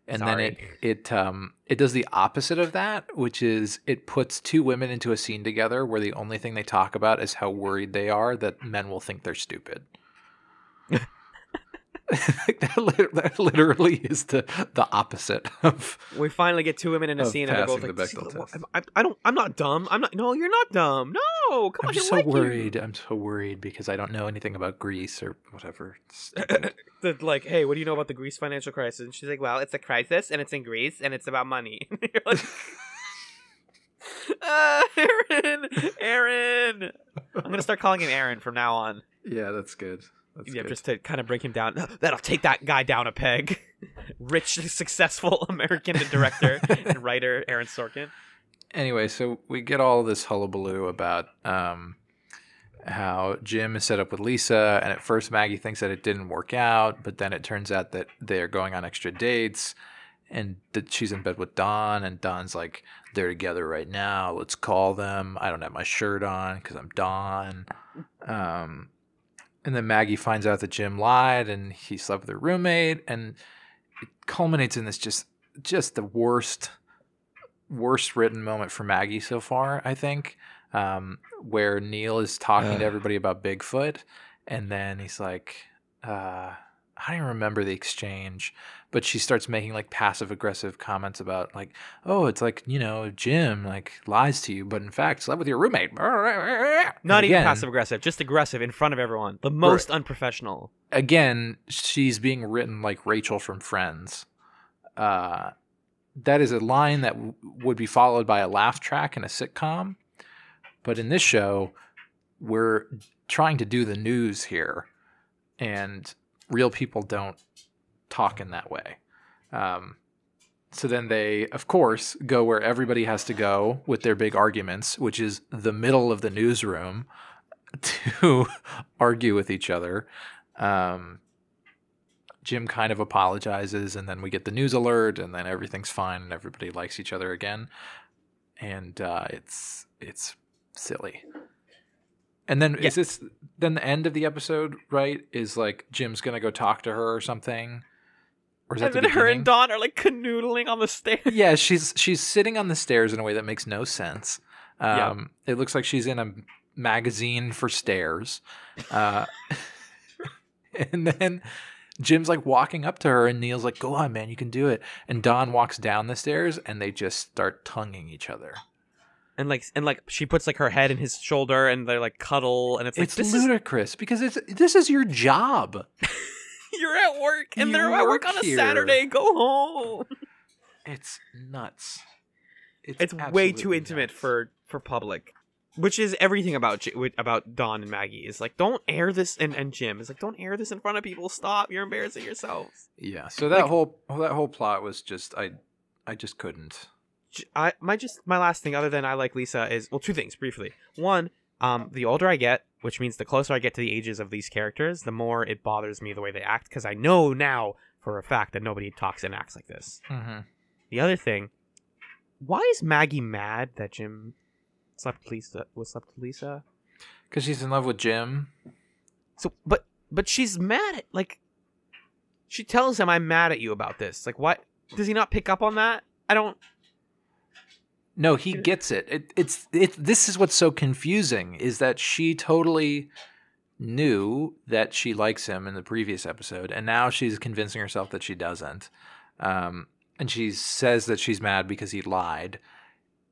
Speaker 1: and then it it um it does the opposite of that, which is it puts two women into a scene together where the only thing they talk about is how worried they are that men will think they're stupid. that, that literally is the the opposite of
Speaker 2: We finally get two women in a scene, and they're both like,
Speaker 1: the Bechdel
Speaker 2: "This is-
Speaker 1: test.
Speaker 2: I, I don't. I'm not dumb. I'm not. No, you're not dumb. no, come on.
Speaker 1: I'm
Speaker 2: on, he'll
Speaker 1: so
Speaker 2: like you."
Speaker 1: worried. I'm so worried because I don't know anything about Greece or whatever.
Speaker 2: The, like, hey, what do you know about the Greece financial crisis? And she's like, well, it's a crisis, and it's in Greece, and it's about money. You're like, uh, Aaron, Aaron. I'm gonna start calling him Aaron from now on.
Speaker 1: yeah, that's good. That's
Speaker 2: yeah,
Speaker 1: good.
Speaker 2: just to kind of break him down. That'll take that guy down a peg. Rich, successful American director and writer Aaron Sorkin.
Speaker 1: anyway, so we get all this hullabaloo about um, how Jim is set up with Lisa, and at first Maggie thinks that it didn't work out, but then it turns out that they're going on extra dates, and that she's in bed with Don, and Don's like, "They're together right now. Let's call them." I don't have my shirt on because I'm Don. Um, and then Maggie finds out that Jim lied, and he slept with her roommate, and it culminates in this just just the worst worst written moment for Maggie so far, I think, um, where Neil is talking to everybody about Bigfoot, and then he's like, uh, I don't even remember the exchange, but she starts making like passive aggressive comments about like, oh, it's like you know Jim like lies to you, but in fact slept with your roommate.
Speaker 2: Not even passive aggressive, just aggressive in front of everyone. The most unprofessional.
Speaker 1: again, she's being written like Rachel from Friends. Uh, that is a line that w- would be followed by a laugh track in a sitcom. But in this show, we're trying to do the news here, and real people don't talk in that way. Um, so then they, of course, go where everybody has to go with their big arguments, which is the middle of the newsroom, to argue with each other. Um, Jim kind of apologizes, and then we get the news alert, and then everything's fine, and everybody likes each other again, and uh, it's it's silly. And then
Speaker 2: Yeah.
Speaker 1: is this then the end of the episode? Right? Is like Jim's gonna go talk to her or something, or is that
Speaker 2: And
Speaker 1: the
Speaker 2: then her and Don are like canoodling on the stairs.
Speaker 1: yeah, she's she's sitting on the stairs in a way that makes no sense.
Speaker 2: Yeah.
Speaker 1: Um, It looks like she's in a magazine for stairs, uh, and then Jim's like walking up to her, and Neil's like, "Go on, man, you can do it." And Don walks down the stairs, and they just start tonguing each other.
Speaker 2: And like and like she puts like her head in his shoulder and they're like cuddle and it's like
Speaker 1: it's
Speaker 2: this is
Speaker 1: ludicrous because it's this is your job.
Speaker 2: you're at work and
Speaker 1: You
Speaker 2: they're at work
Speaker 1: work
Speaker 2: on a
Speaker 1: here.
Speaker 2: Saturday. Go home.
Speaker 1: It's nuts.
Speaker 2: It's way
Speaker 1: absolutely
Speaker 2: too intimate
Speaker 1: nuts.
Speaker 2: for for public. Which is everything about J- about Don and Maggie is like don't air this and, and Jim is like don't air this in front of people. Stop, you're embarrassing yourselves.
Speaker 1: Yeah. So that
Speaker 2: Like-
Speaker 1: whole that whole plot was just I I just couldn't.
Speaker 2: I my just my last thing other than I like Lisa is well two things briefly. One, um, the older I get, which means the closer I get to the ages of these characters, the more it bothers me the way they act because I know now for a fact that nobody talks and acts like this.
Speaker 1: Mm-hmm.
Speaker 2: The other thing, why is Maggie mad that Jim slept with Lisa was slept Lisa?
Speaker 1: Because she's in love with Jim.
Speaker 2: So, but but she's mad at like. She tells him, "I'm mad at you about this." Like, what does he not pick up on that? I don't.
Speaker 1: No, he gets it. it. It's it. This is what's so confusing is that she totally knew that she likes him in the previous episode, and now she's convincing herself that she doesn't. Um, and she says that she's mad because he lied.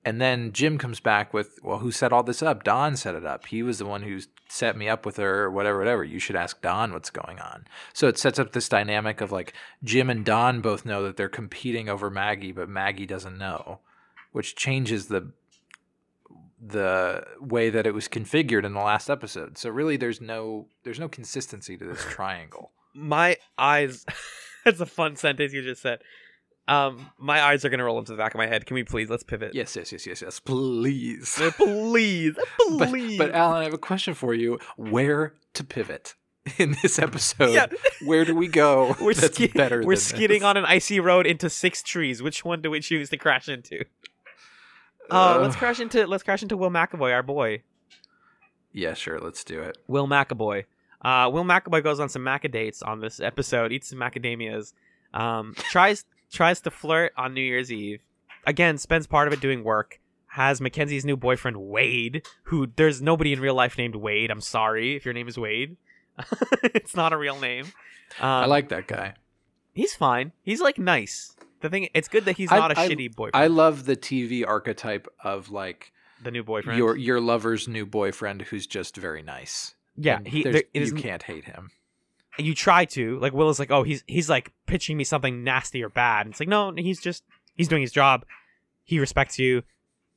Speaker 1: And then Jim comes back with, "Well, who set all this up? Don set it up. He was the one who set me up with her, or whatever, whatever. You should ask Don what's going on." So it sets up this dynamic of like Jim and Don both know that they're competing over Maggie, but Maggie doesn't know which changes the the way that it was configured in the last episode. So really there's no there's no consistency to this triangle.
Speaker 2: my eyes that's a fun sentence you just said um my eyes are gonna roll into the back of my head can we please let's pivot
Speaker 1: Yes, yes, yes, yes, yes. Please.
Speaker 2: Uh, please
Speaker 1: But,
Speaker 2: please
Speaker 1: but Alan, I have a question for you. Where to pivot in this episode?
Speaker 2: Yeah.
Speaker 1: Where do we go?
Speaker 2: we're,
Speaker 1: that's
Speaker 2: ski-
Speaker 1: better
Speaker 2: we're skidding
Speaker 1: this?
Speaker 2: on an icy road into six trees which one do we choose to crash into uh, let's crash into let's crash into will mcavoy our boy
Speaker 1: Yeah, sure, let's do it.
Speaker 2: will mcavoy uh will mcavoy goes on some macadates on this episode eats some macadamias um tries tries to flirt on new year's eve again spends part of it doing work has Mackenzie's new boyfriend Wade, who there's nobody in real life named Wade. I'm sorry if your name is Wade. it's not a real name. Um,
Speaker 1: I like that guy.
Speaker 2: He's fine. He's like nice. The thing, it's good that he's
Speaker 1: I-
Speaker 2: not a
Speaker 1: I-
Speaker 2: shitty boyfriend.
Speaker 1: I love the TV archetype of like
Speaker 2: the new boyfriend.
Speaker 1: your your lover's new boyfriend who's just very nice.
Speaker 2: yeah,
Speaker 1: And
Speaker 2: he there,
Speaker 1: you can't hate him.
Speaker 2: you try to like Will is like, oh, he's he's like pitching me something nasty or bad. And it's like, no, he's just he's doing his job. He respects you.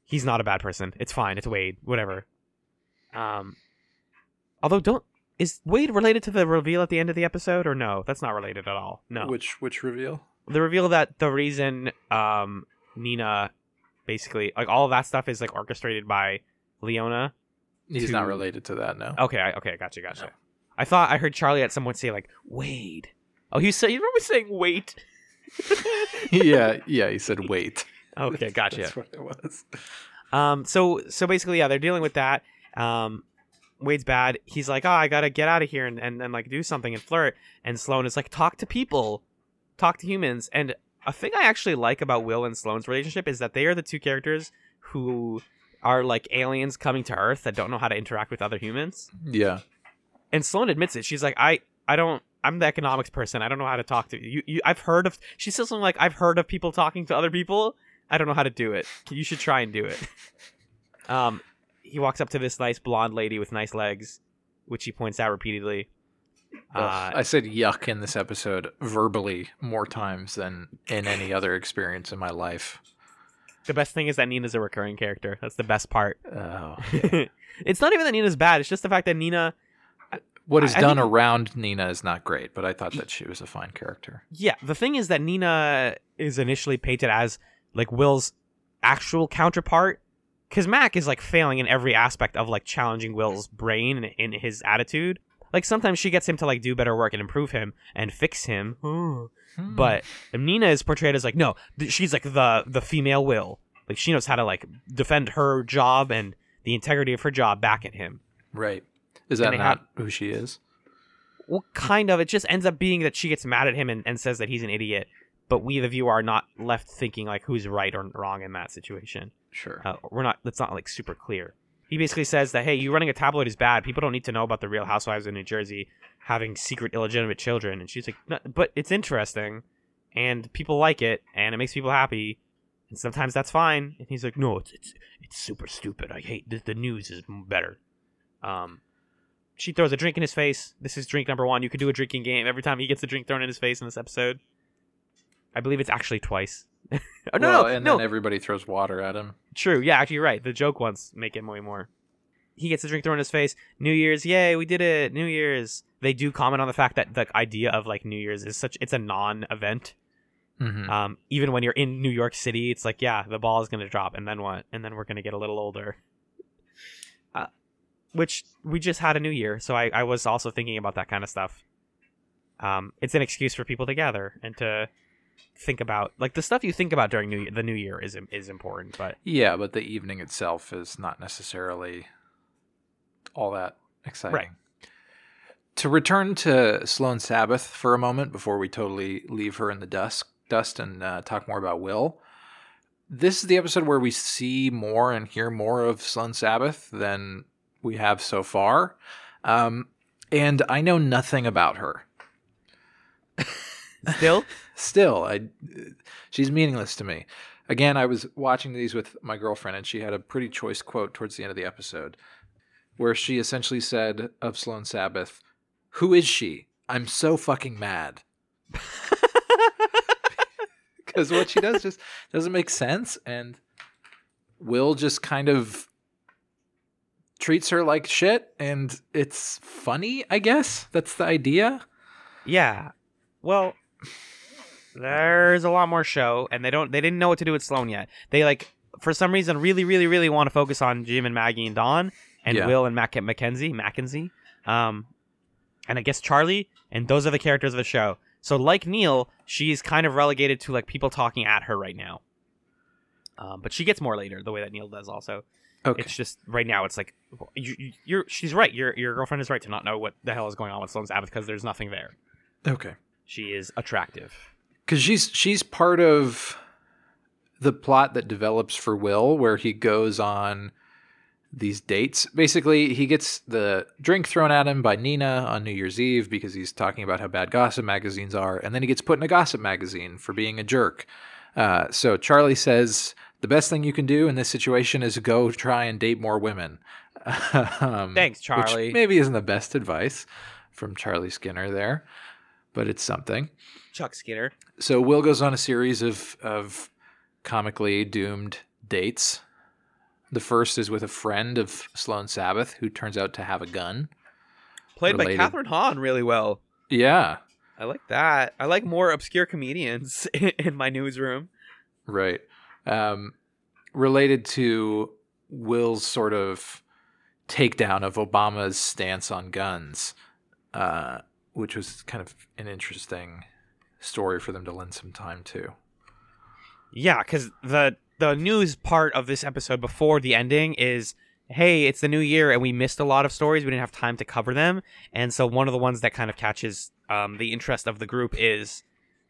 Speaker 2: He's not a bad person. It's fine. It's Wade. Whatever. Um, although don't is Wade related to the reveal at the end of the episode or no? That's not related at all. No,
Speaker 1: Which which reveal?
Speaker 2: The reveal that the reason um Nina basically like all of that stuff is like orchestrated by Leona.
Speaker 1: He's
Speaker 2: To-
Speaker 1: not related to that. No.
Speaker 2: Okay, I, okay, gotcha, gotcha.
Speaker 1: No.
Speaker 2: I thought I heard Charlie at someone say like Wade. Oh, he said you remember saying wait?
Speaker 1: yeah, yeah. He said wait.
Speaker 2: Okay, gotcha.
Speaker 1: That's what it was.
Speaker 2: Um, so so basically, yeah, they're dealing with that. Um, Wade's bad. He's like, oh, I gotta get out of here and and then like do something and flirt. And Sloan is like, talk to people, talk to humans. And a thing I actually like about Will and Sloan's relationship is that they are the two characters who are like aliens coming to Earth that don't know how to interact with other humans.
Speaker 1: Yeah.
Speaker 2: and Sloan admits it. She's like, I, I don't, I'm the economics person. I don't know how to talk to you. you I've heard of. She says something like, I've heard of people talking to other people. I don't know how to do it. You should try and do it. um, he walks up to this nice blonde lady with nice legs, which he points out repeatedly.
Speaker 1: Ugh,
Speaker 2: Uh,
Speaker 1: I said yuck in this episode verbally more times than in any other experience in my life.
Speaker 2: the best thing is that Nina's a recurring character. That's the best part.
Speaker 1: Oh.
Speaker 2: it's not even that Nina's bad. It's just the fact that Nina
Speaker 1: What is
Speaker 2: I- I
Speaker 1: done
Speaker 2: think-
Speaker 1: around Nina is not great, but I thought that she was a fine character.
Speaker 2: Yeah, the thing is that Nina is initially painted as like Will's actual counterpart because Mac is like failing in every aspect of like challenging Will's brain and in his attitude. Like sometimes she gets him to like do better work and improve him and fix him,
Speaker 1: Hmm.
Speaker 2: but Nina is portrayed as like no, th- she's like the the female Will. Like she knows how to like defend her job and the integrity of her job back at him.
Speaker 1: right. Is that not who she is?
Speaker 2: well, kind of. It just ends up being that she gets mad at him and, and says that he's an idiot, but we, the viewer, are not left thinking like who's right or wrong in that situation.
Speaker 1: Sure.
Speaker 2: Uh, we're not. That's not like super clear. He basically says that hey, you running a tabloid is bad. People don't need to know about the Real Housewives of New Jersey having secret illegitimate children. And she's like, no, but it's interesting, and people like it, and it makes people happy, and sometimes that's fine. And he's like, no, it's it's it's super stupid. I hate the, the news is better. Um, she throws a drink in his face. This is drink number one. You could do a drinking game every time he gets a drink thrown in his face in this episode. I believe it's actually twice. oh, no,
Speaker 1: well,
Speaker 2: no,
Speaker 1: and
Speaker 2: no.
Speaker 1: then everybody throws water at him.
Speaker 2: True. Yeah, actually, you're right. The joke ones make it way more. He gets a drink thrown in his face. New Year's, yay, we did it. New Year's. They do comment on the fact that the idea of like New Year's is such it's a non-event.
Speaker 1: hmm
Speaker 2: Um, even when you're in New York City, it's like, yeah, the ball is gonna drop, and then what? And then we're gonna get a little older. Uh, which we just had a New Year, so I, I was also thinking about that kind of stuff. Um, it's an excuse for people to gather and to think about like the stuff you think about during New Year the New Year is is important, but
Speaker 1: Yeah, but the evening itself is not necessarily all that exciting.
Speaker 2: Right.
Speaker 1: To return to Sloan Sabbith for a moment before we totally leave her in the dust, dust and uh, talk more about Will. This is the episode where we see more and hear more of Sloan Sabbith than we have so far. Um, and I know nothing about her.
Speaker 2: still.
Speaker 1: Still, I she's meaningless to me. Again, I was watching these with my girlfriend, and she had a pretty choice quote towards the end of the episode, where she essentially said of Sloan Sabbith, "Who is she? I'm so fucking mad." Because what she does just doesn't make sense, and Will just kind of treats her like shit, and it's funny. I guess that's the idea.
Speaker 2: Yeah. Well, there's a lot more show, and they don't. They didn't know what to do with Sloan yet. They like, for some reason, really, really, really want to focus on Jim and Maggie and Don, and
Speaker 1: Yeah.
Speaker 2: Will and Mac- Mackenzie, Mackenzie, um, and I guess Charlie, and those are the characters of the show. So, like Neil, she's kind of relegated to like people talking at her right now. Um, but she gets more later, the way that Neil does. Also,
Speaker 1: Okay.
Speaker 2: it's just right now. It's like you, you're. She's right. Your your girlfriend is right to not know what the hell is going on with Sloan Sabbith because there's nothing there.
Speaker 1: okay.
Speaker 2: She is attractive.
Speaker 1: Because she's she's part of the plot that develops for Will, where he goes on these dates. Basically, he gets the drink thrown at him by Nina on New Year's Eve because he's talking about how bad gossip magazines are, and then he gets put in a gossip magazine for being a jerk. Uh, so Charlie says the best thing you can do in this situation is go try and date more women. um,
Speaker 2: Thanks, Charlie.
Speaker 1: Which maybe isn't the best advice from Charlie Skinner there, but it's something.
Speaker 2: Chuck Skinner.
Speaker 1: So Will goes on a series of of comically doomed dates. The first is with a friend of Sloan Sabbith who turns out to have a gun.
Speaker 2: Played
Speaker 1: Related.
Speaker 2: by Kathryn Hahn really well.
Speaker 1: Yeah,
Speaker 2: I like that. I like more obscure comedians in my newsroom.
Speaker 1: right. Um, related to Will's sort of takedown of Obama's stance on guns, uh, which was kind of an interesting story for them to lend some time to.
Speaker 2: Yeah, because the the news part of this episode before the ending is, hey, it's the new year and we missed a lot of stories. We didn't have time to cover them, and so one of the ones that kind of catches um, the interest of the group is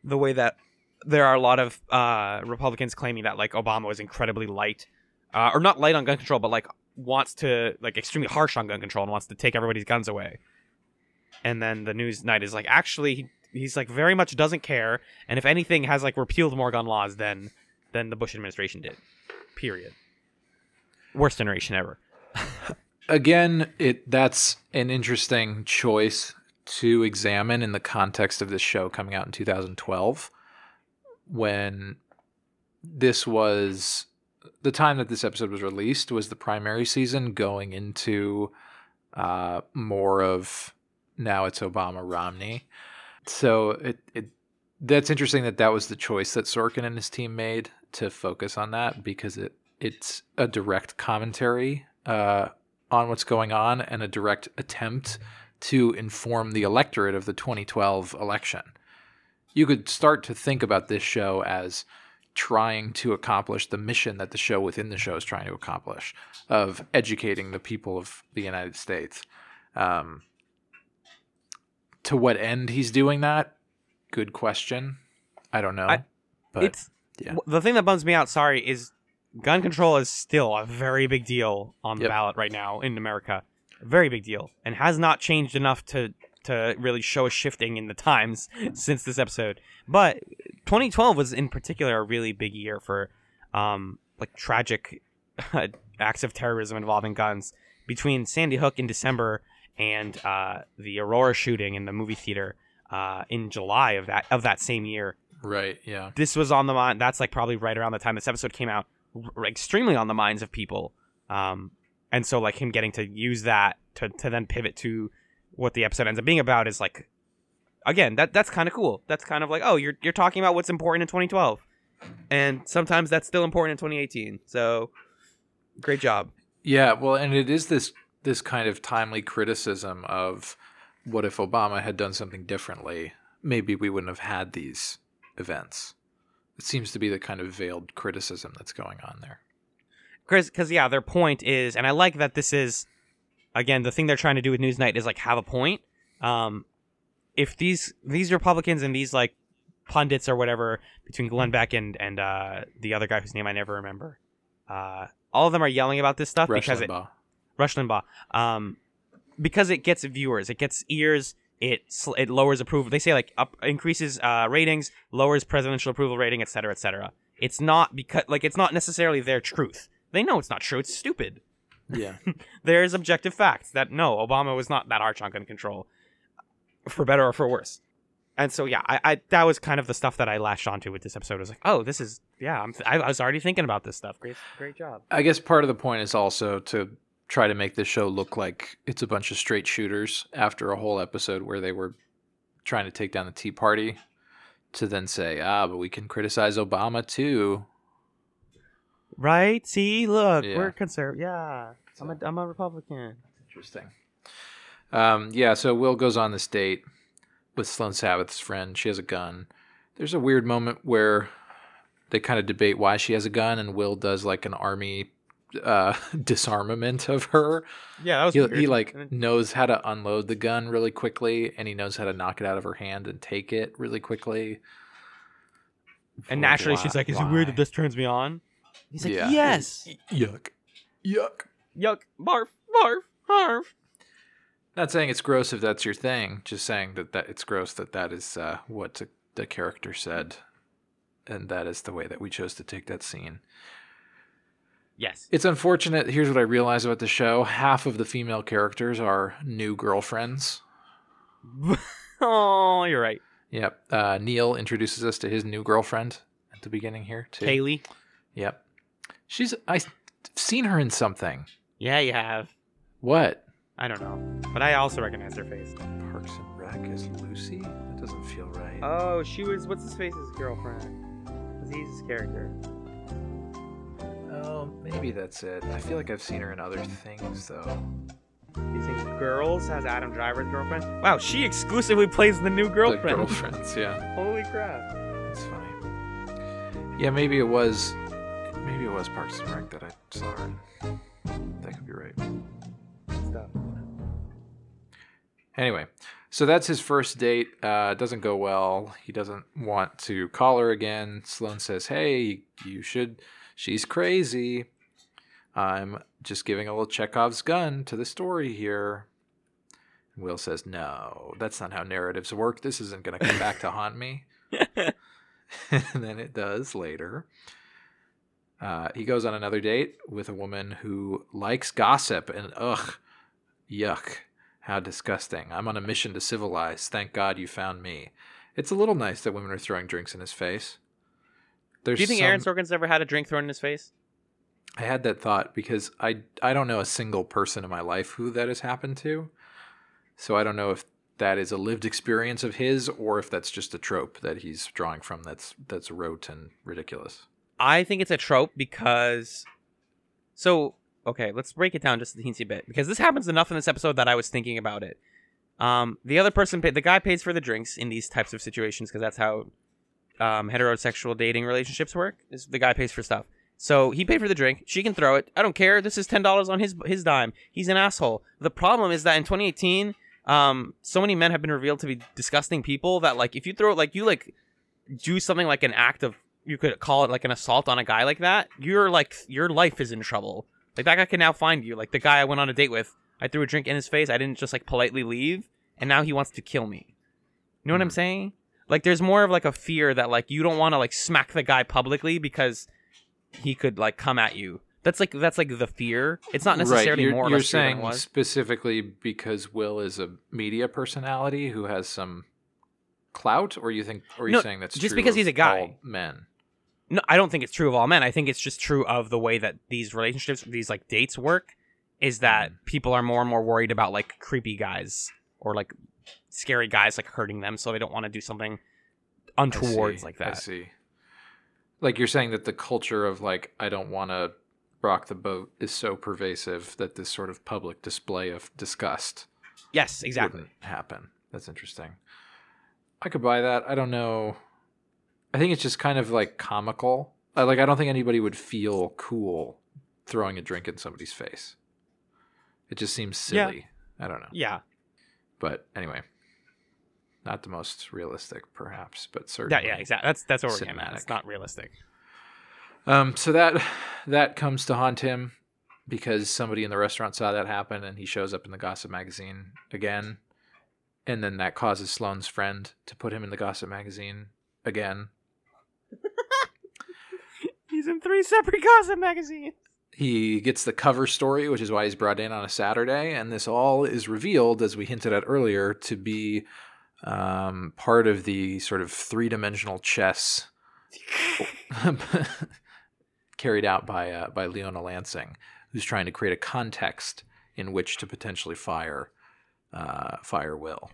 Speaker 2: the way that there are a lot of uh, Republicans claiming that like Obama was incredibly light, uh, or not light on gun control, but like wants to like extremely harsh on gun control and wants to take everybody's guns away. And then the news night is like, actually, he, he's like very much doesn't care, and if anything, has like repealed more gun laws than than the Bush administration did. Period. Worst generation ever.
Speaker 1: again it that's an interesting choice to examine in the context of this show coming out in 2012 when this was the time that this episode was released was the primary season going into uh, more of now it's Obama Romney. So it, it that's interesting that that was the choice that Sorkin and his team made to focus on that because it it's a direct commentary uh, on what's going on and a direct attempt to inform the electorate of the 2012 election. You could start to think about this show as trying to accomplish the mission that the show within the show is trying to accomplish of educating the people of the United States. Um, to what end he's doing that? Good question. I don't know.
Speaker 2: I-
Speaker 1: but
Speaker 2: it's
Speaker 1: yeah.
Speaker 2: the thing that bums me out. Sorry, is gun control is still a very big deal on the
Speaker 1: Yep.
Speaker 2: ballot right now in America. A very big deal, and has not changed enough to to really show a shifting in the times since this episode. But 2012 was in particular a really big year for um, like tragic acts of terrorism involving guns between Sandy Hook in December and uh, the Aurora shooting in the movie theater uh, in July of that of that same year
Speaker 1: right. Yeah.
Speaker 2: this was on the mind. That's like probably right around the time this episode came out, r- extremely on the minds of people. Um, and so like him getting to use that to to then pivot to what the episode ends up being about is like, again, that that's kind of cool. That's kind of like, oh, you're you're talking about what's important in 2012, and sometimes that's still important in 2018. So, great job.
Speaker 1: Yeah, well, and it is this this kind of timely criticism of what if Obama had done something differently? Maybe we wouldn't have had these events. It seems to be the kind of veiled criticism that's going on there.
Speaker 2: Chris, because yeah, their point is, and I like that this is, again, the thing they're trying to do with Newsnight is like have a point. Um, if these these Republicans and these like pundits or whatever between Glenn Beck and and uh, the other guy whose name I never remember, uh, all of them are yelling about this stuff
Speaker 1: Rush
Speaker 2: because it,
Speaker 1: Limbaugh.
Speaker 2: Rush Limbaugh, um, because it gets viewers, it gets ears, it sl- it lowers approval. They say like up increases uh, ratings, lowers presidential approval rating, etc., cetera, et cetera. It's not because like it's not necessarily their truth. They know it's not true. It's stupid.
Speaker 1: Yeah.
Speaker 2: There's objective facts that no, Obama was not that harsh on gun control, for better or for worse. And so yeah, I, I that was kind of the stuff that I latched onto with this episode. I was like, oh, this is yeah, I'm, I, I was already thinking about this stuff. Great, great job.
Speaker 1: I guess part of the point is also to try to make this show look like it's a bunch of straight shooters after a whole episode where they were trying to take down the Tea Party to then say, ah, but we can criticize Obama too.
Speaker 2: Right? See, look,
Speaker 1: Yeah.
Speaker 2: we're conservative. Yeah, I'm a, I'm a Republican.
Speaker 1: Interesting. Um, yeah, so Will goes on this date with Sloan Sabbith's friend. She has a gun. There's a weird moment where they kind of debate why she has a gun, and Will does like an army uh, disarmament of her.
Speaker 2: Yeah, that was
Speaker 1: He,
Speaker 2: weird.
Speaker 1: he like
Speaker 2: And-
Speaker 1: knows how to unload the gun really quickly, and he knows how to knock it out of her hand and take it really quickly.
Speaker 2: and naturally, she's like, "Is it weird that this turns me on?" He's like,
Speaker 1: Yeah.
Speaker 2: "Yes."
Speaker 1: Yuck, yuck.
Speaker 2: Yuck. Barf. Barf. Barf.
Speaker 1: Not saying it's gross if that's your thing. Just saying that, that it's gross that that is uh, what the, the character said, and that is the way that we chose to take that scene.
Speaker 2: Yes.
Speaker 1: It's unfortunate. Here's what I realized about the show: half of the female characters are new girlfriends.
Speaker 2: oh, you're right.
Speaker 1: Yep. Uh, Neil introduces us to his new girlfriend at the beginning here too.
Speaker 2: Kaylee.
Speaker 1: Yep. She's I've seen her in something.
Speaker 2: Yeah, you have.
Speaker 1: What?
Speaker 2: I don't know, but I also recognize her face.
Speaker 1: Parks and Rec is Lucy? That doesn't feel right.
Speaker 2: Oh, she was what's his face's girlfriend? Aziz's character.
Speaker 1: Oh, maybe that's it. I feel like I've seen her in other things though.
Speaker 2: You think Girls has Adam Driver's girlfriend? Wow, she exclusively plays the new girlfriend.
Speaker 1: The girlfriends, yeah.
Speaker 2: Holy crap.
Speaker 1: That's funny. Yeah, maybe it was maybe it was Parks and Rec that I saw her in. That could be right.
Speaker 2: Stuff.
Speaker 1: Anyway, so that's his first date. Uh, doesn't go well. He doesn't want to call her again. Sloan says, "Hey, you should. She's crazy. I'm just giving a little Chekhov's gun to the story here." Will says, "No, that's not how narratives work. This isn't going to come back to haunt me." and then it does later. Uh, he goes on another date with a woman who likes gossip and ugh, yuck, how disgusting. I'm on a mission to civilize. Thank God you found me. It's a little nice that women are throwing drinks in his face. There's
Speaker 2: Do you think
Speaker 1: some-
Speaker 2: Aaron Sorkin's ever had a drink thrown in his face?
Speaker 1: I had that thought because I I don't know a single person in my life who that has happened to. So I don't know if that is a lived experience of his or if that's just a trope that he's drawing from that's that's rote and ridiculous.
Speaker 2: I think it's a trope because. So okay, let's break it down just a teensy bit because this happens enough in this episode that I was thinking about it. Um, the other person, pay, the guy pays for the drinks in these types of situations because that's how um, heterosexual dating relationships work. Is the guy pays for stuff. So he paid for the drink. She can throw it. I don't care. This is ten dollars on his his dime. He's an asshole. The problem is that in 2018, um, so many men have been revealed to be disgusting people that like if you throw like you like do something like an act of you could call it like an assault on a guy like that, you're like your life is in trouble. Like that guy can now find you. Like the guy I went on a date with, I threw a drink in his face. I didn't just like politely leave, and now he wants to kill me. You know what I'm
Speaker 1: Hmm.
Speaker 2: saying? Like there's more of like a fear that like you don't want to like smack the guy publicly because he could like come at you. That's like that's like the fear. It's not necessarily
Speaker 1: You're,
Speaker 2: more
Speaker 1: you're
Speaker 2: less fear than it
Speaker 1: saying specifically because Will is a media personality who has some clout, or you think, or are you
Speaker 2: No,
Speaker 1: saying that's
Speaker 2: just
Speaker 1: true
Speaker 2: because
Speaker 1: of
Speaker 2: he's a guy.
Speaker 1: men?
Speaker 2: No, I don't think it's true of all men. I think it's just true of the way that these relationships, these like dates work, is that mm. people are more and more worried about like creepy guys or like scary guys like hurting them, so they don't want to do something
Speaker 1: untoward
Speaker 2: like that.
Speaker 1: I see. Like you're saying that the culture of like I don't want to rock the boat is so pervasive that this sort of public display of disgust
Speaker 2: Yes, exactly.
Speaker 1: wouldn't happen. That's interesting. I could buy that. I don't know. I think it's just kind of like comical. I, like I don't think anybody would feel cool throwing a drink in somebody's face. It just seems
Speaker 2: Yeah.
Speaker 1: silly. I don't know.
Speaker 2: Yeah,
Speaker 1: But anyway, not the most realistic, perhaps, but certainly.
Speaker 2: yeah, yeah, exactly. That's that's what we're getting at. It's not realistic.
Speaker 1: Um, so that that comes to haunt him because somebody in the restaurant saw that happen, and he shows up in the gossip magazine again, and then that causes Sloan's friend to put him in the gossip magazine again.
Speaker 2: He's in three separate gossip magazines.
Speaker 1: He gets the cover story, which is why he's brought in on a Saturday, and this all is revealed, as we hinted at earlier, to be um, part of the sort of three-dimensional chess carried out by uh, by Leona Lansing, who's trying to create a context in which to potentially fire uh, fire Will,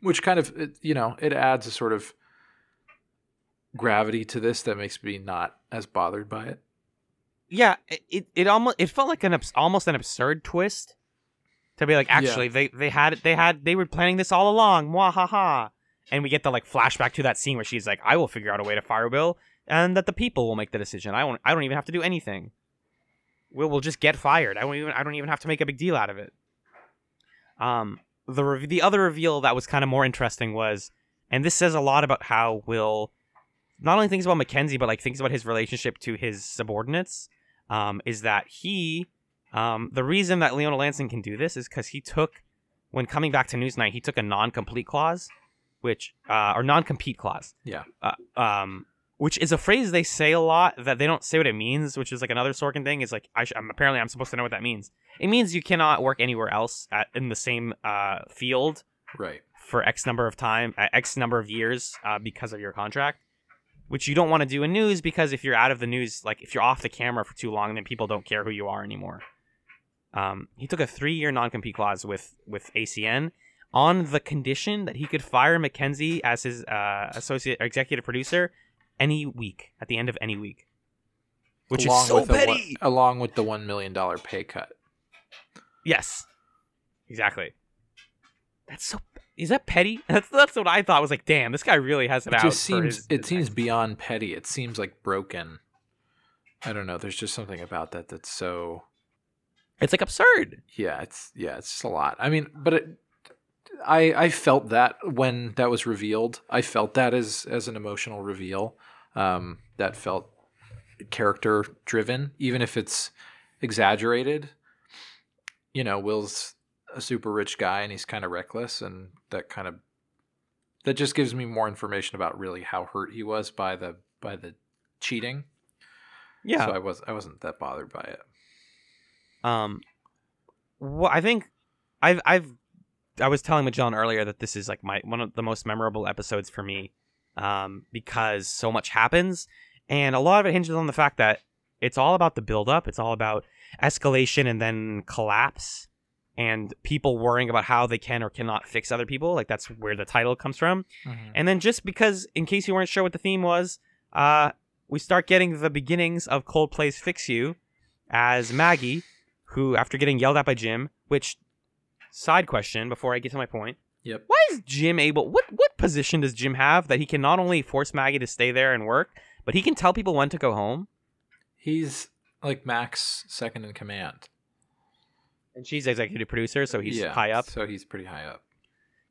Speaker 1: which kind of it- you know it adds a sort of gravity to this that makes me not as bothered by it.
Speaker 2: Yeah, it, it, almost it felt like an almost an absurd twist to be like
Speaker 1: Yeah.
Speaker 2: actually they they had they had they were planning this all along. Mwahaha. And we get the like flashback to that scene where she's like, "I will figure out a way to fire Bill, and that the people will make the decision. I won't. I don't even have to do anything. Will will just get fired. I won't even. I don't even have to make a big deal out of it." Um, the re- the other reveal that was kind of more interesting was, and this says a lot about how Will not only thinks about Mackenzie, but like thinks about his relationship to his subordinates. Um, is that he? Um, the reason that Leona Lansing can do this is because he took, when coming back to Newsnight, he took a non-complete clause, which uh, or non-compete clause.
Speaker 1: Yeah.
Speaker 2: Uh, um, which is a phrase they say a lot that they don't say what it means, which is like another Sorkin thing. Is like I sh- I'm, apparently I'm supposed to know what that means. It means you cannot work anywhere else at, in the same uh, field
Speaker 1: Right.
Speaker 2: for X number of time, uh, X number of years uh, because of your contract, which you don't want to do in news because if you're out of the news, like if you're off the camera for too long, then people don't care who you are anymore. Um, he took a three-year non-compete clause with with ACN on the condition that he could fire Mackenzie as his uh, associate executive producer any week at the end of any week, which
Speaker 1: along
Speaker 2: is so
Speaker 1: with the one-
Speaker 2: petty.
Speaker 1: along with the one million dollar pay cut.
Speaker 2: Yes, exactly. That's so. Is that petty? That's that's what I thought. Was like, damn, this guy really has it,
Speaker 1: It
Speaker 2: out.
Speaker 1: just seems
Speaker 2: his-
Speaker 1: it
Speaker 2: his
Speaker 1: seems beyond petty. It seems like broken. I don't know. There's just something about that that's so
Speaker 2: It's like absurd.
Speaker 1: yeah. It's yeah. It's just a lot. I mean, but it, I I felt that when that was revealed. I felt that as as an emotional reveal. Um, that felt character driven, even if it's exaggerated. You know, Will's a super rich guy and he's kind of reckless, and that kind of that just gives me more information about really how hurt he was by the by the cheating.
Speaker 2: Yeah.
Speaker 1: So I was I wasn't that bothered by it.
Speaker 2: Um, well, I think I've I've I was telling Magellan earlier that this is like my one of the most memorable episodes for me, um, because so much happens, and a lot of it hinges on the fact that it's all about the build up. It's all about escalation and then collapse, and people worrying about how they can or cannot fix other people. Like that's where the title comes from. And then just because, in case you weren't sure what the theme was, uh, we start getting the beginnings of Coldplay's "Fix You" as Maggie, who, after getting yelled at by Jim, which side question before I get to my point,
Speaker 1: Yep.
Speaker 2: why is Jim able? What what position does Jim have that he can not only force Maggie to stay there and work, but he can tell people when to go home?
Speaker 1: He's like Mac's second in command.
Speaker 2: And she's executive producer, so he's
Speaker 1: Yeah,
Speaker 2: high up.
Speaker 1: So he's pretty high up.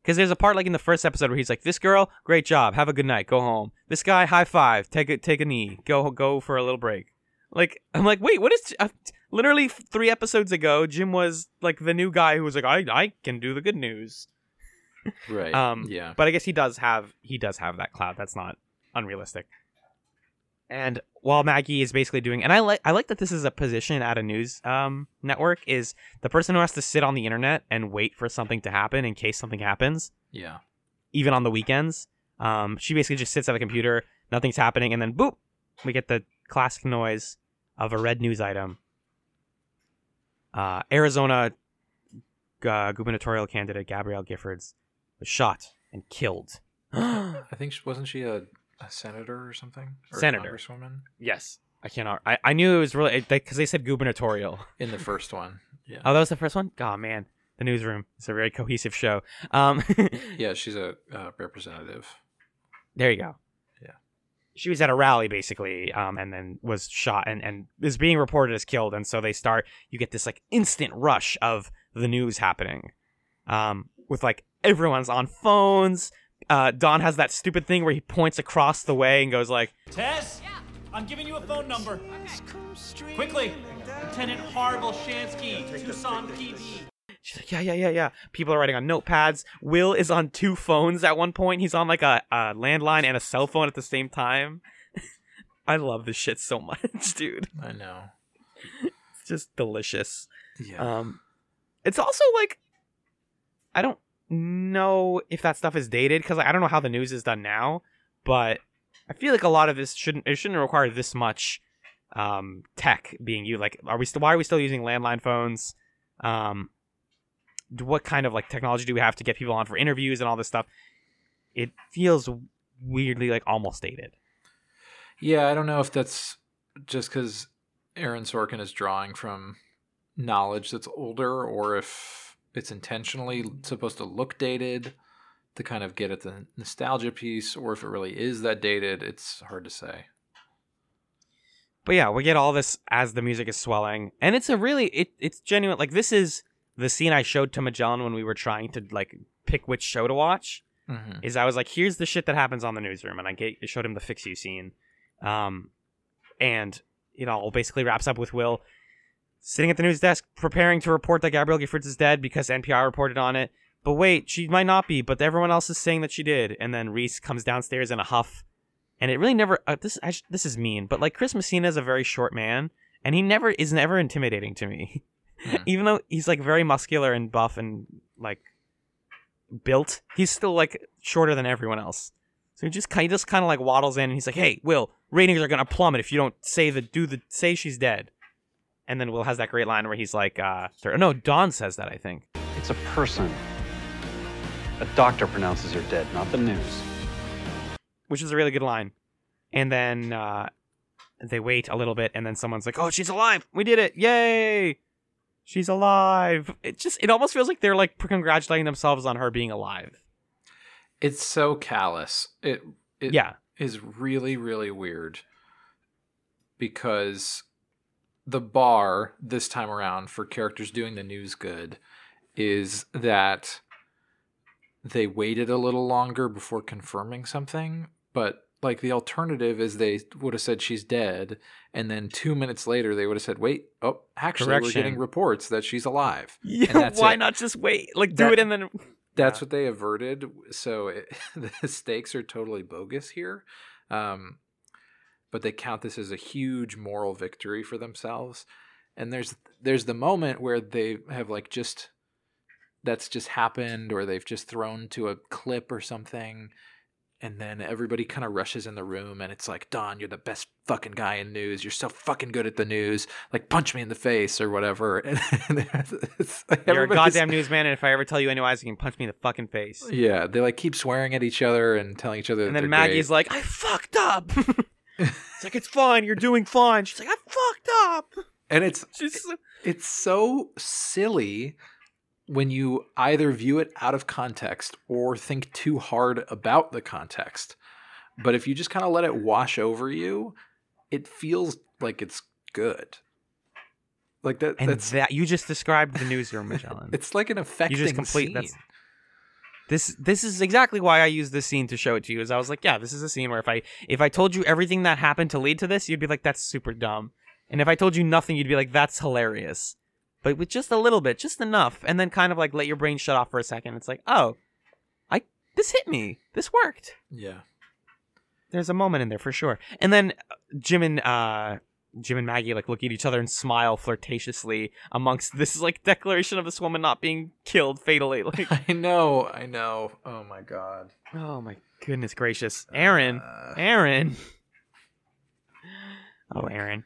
Speaker 2: Because there's a part like in the first episode where he's like, "This girl, great job, have a good night, go home. This guy, high five, take a take a knee, go go for a little break." Like I'm like, wait, what is? Uh, literally three episodes ago, Jim was like the new guy who was like, "I I can do the good news."
Speaker 1: Right.
Speaker 2: Um,
Speaker 1: yeah.
Speaker 2: But I guess he does have he does have that cloud. That's not unrealistic. And while Maggie is basically doing, and I like I like that this is a position at a news um, network is the person who has to sit on the internet and wait for something to happen in case something happens
Speaker 1: Yeah.
Speaker 2: even on the weekends. Um, she basically just sits at a computer, nothing's happening, and then boop, we get the classic noise of a red news item. Uh, Arizona uh, gubernatorial candidate Gabrielle Giffords was shot and killed.
Speaker 1: I think she, wasn't she a, a senator or something? Or
Speaker 2: Senator.
Speaker 1: congresswoman
Speaker 2: yes, I cannot. I, I knew it was really because they said gubernatorial.
Speaker 1: in the first one. Yeah.
Speaker 2: Oh, that was the first one. Oh man, the newsroom. It's a very cohesive show. Um,
Speaker 1: Yeah, she's a uh, representative.
Speaker 2: There you go.
Speaker 1: Yeah.
Speaker 2: She was at a rally basically, um, and then was shot and, and is being reported as killed. And so they start, you get this like instant rush of the news happening. Um, with like everyone's on phones. Uh, Don has that stupid thing where he points across the way and goes like,
Speaker 3: Tess? I'm giving you a phone number. Quickly! Lieutenant Harville Shansky, Tucson PD.
Speaker 2: She's like, yeah, yeah, yeah, yeah. People are writing on notepads. Will is on two phones at one point. He's on like a, a landline and a cell phone at the same time. I love this shit so much, dude.
Speaker 1: I know.
Speaker 2: It's just delicious.
Speaker 1: Yeah.
Speaker 2: Um, it's also like, I don't know if that stuff is dated because I don't know how the news is done now, but I feel like a lot of this shouldn't it shouldn't require this much um tech being used. Like, are we still why are we still using landline phones? Um, what kind of like technology do we have to get people on for interviews and all this stuff? It feels weirdly like almost dated.
Speaker 1: yeah, I don't know if that's just because Aaron Sorkin is drawing from knowledge that's older or if it's intentionally supposed to look dated to kind of get at the nostalgia piece or if it really is that dated. It's hard to say.
Speaker 2: But yeah, we get all this as the music is swelling, and it's a really it it's genuine. Like this is the scene I showed to Magellan when we were trying to like pick which show to watch.
Speaker 1: Mm-hmm.
Speaker 2: Is I was like, here's the shit that happens on the newsroom, and I get, showed him the fix you scene, um, and it all basically wraps up with Will sitting at the news desk preparing to report that Gabrielle Giffords is dead because NPR reported on it. But wait, she might not be, but everyone else is saying that she did. And then Reese comes downstairs in a huff and it really never. Uh, this I, this is mean, but like Chris Messina is a very short man, and he never is never intimidating to me.
Speaker 1: Hmm.
Speaker 2: Even though he's like very muscular and buff and like built, he's still like shorter than everyone else. So he just kind he just kind of like waddles in and he's like, "Hey, Will, ratings are gonna plummet if you don't say the do the say she's dead." And then Will has that great line where he's like, uh, or- "No, Don says that I think."
Speaker 4: It's a person. A doctor pronounces her dead, not the news.
Speaker 2: which is a really good line. And then uh, they wait a little bit, and then someone's like, "Oh, she's alive! We did it! Yay! She's alive!" It just it almost feels like they're like congratulating themselves on her being alive.
Speaker 1: It's so callous. It, it
Speaker 2: yeah,
Speaker 1: is really really weird because the bar this time around for characters doing the news good is that they waited a little longer before confirming something but like the alternative is they would have said she's dead and then 2 minutes later they would have said wait oh actually we're getting reports that she's alive
Speaker 2: yeah.
Speaker 1: that's
Speaker 2: why
Speaker 1: it.
Speaker 2: not just wait? Like do
Speaker 1: That-
Speaker 2: it and then
Speaker 1: that's
Speaker 2: Yeah.
Speaker 1: what they averted so it, the stakes are totally bogus here um, but they count this as a huge moral victory for themselves and there's there's the moment where they have like just that's just happened or they've just thrown to a clip or something and then everybody kind of rushes in the room and it's like don you're the best fucking guy in news you're so fucking good at the news like punch me in the face or whatever and, it's like
Speaker 2: you're a goddamn newsman, and if I ever tell you anyways, you can punch me in the fucking face.
Speaker 1: yeah, they like keep swearing at each other and telling each other.
Speaker 2: And then Maggie's like, "I fucked up." it's like it's fine. You're doing fine. She's like, "I fucked up."
Speaker 1: and it's
Speaker 2: She's
Speaker 1: it's so silly when you either view it out of context or think too hard about the context. But if you just kind of let it wash over you, it feels like it's good. Like that.
Speaker 2: and
Speaker 1: that's
Speaker 2: that you just described the newsroom, Magellan.
Speaker 1: it's like an affecting you just
Speaker 2: complete-
Speaker 1: scene.
Speaker 2: that's- this this is exactly why I used this scene to show it to you. Is I was like, yeah, this is a scene where if I if I told you everything that happened to lead to this, you'd be like, that's super dumb. And if I told you nothing, you'd be like, that's hilarious. But with just a little bit, just enough, and then kind of like let your brain shut off for a second. It's like, oh, I this hit me. This worked.
Speaker 1: Yeah.
Speaker 2: There's a moment in there for sure. And then uh, Jim and uh Jim and Maggie like look at each other and smile flirtatiously amongst this is like declaration of this woman not being killed fatally. Like
Speaker 1: I know. I know. Oh my god.
Speaker 2: Oh my goodness gracious. Aaron.
Speaker 1: Uh,
Speaker 2: Aaron. Oh, Aaron.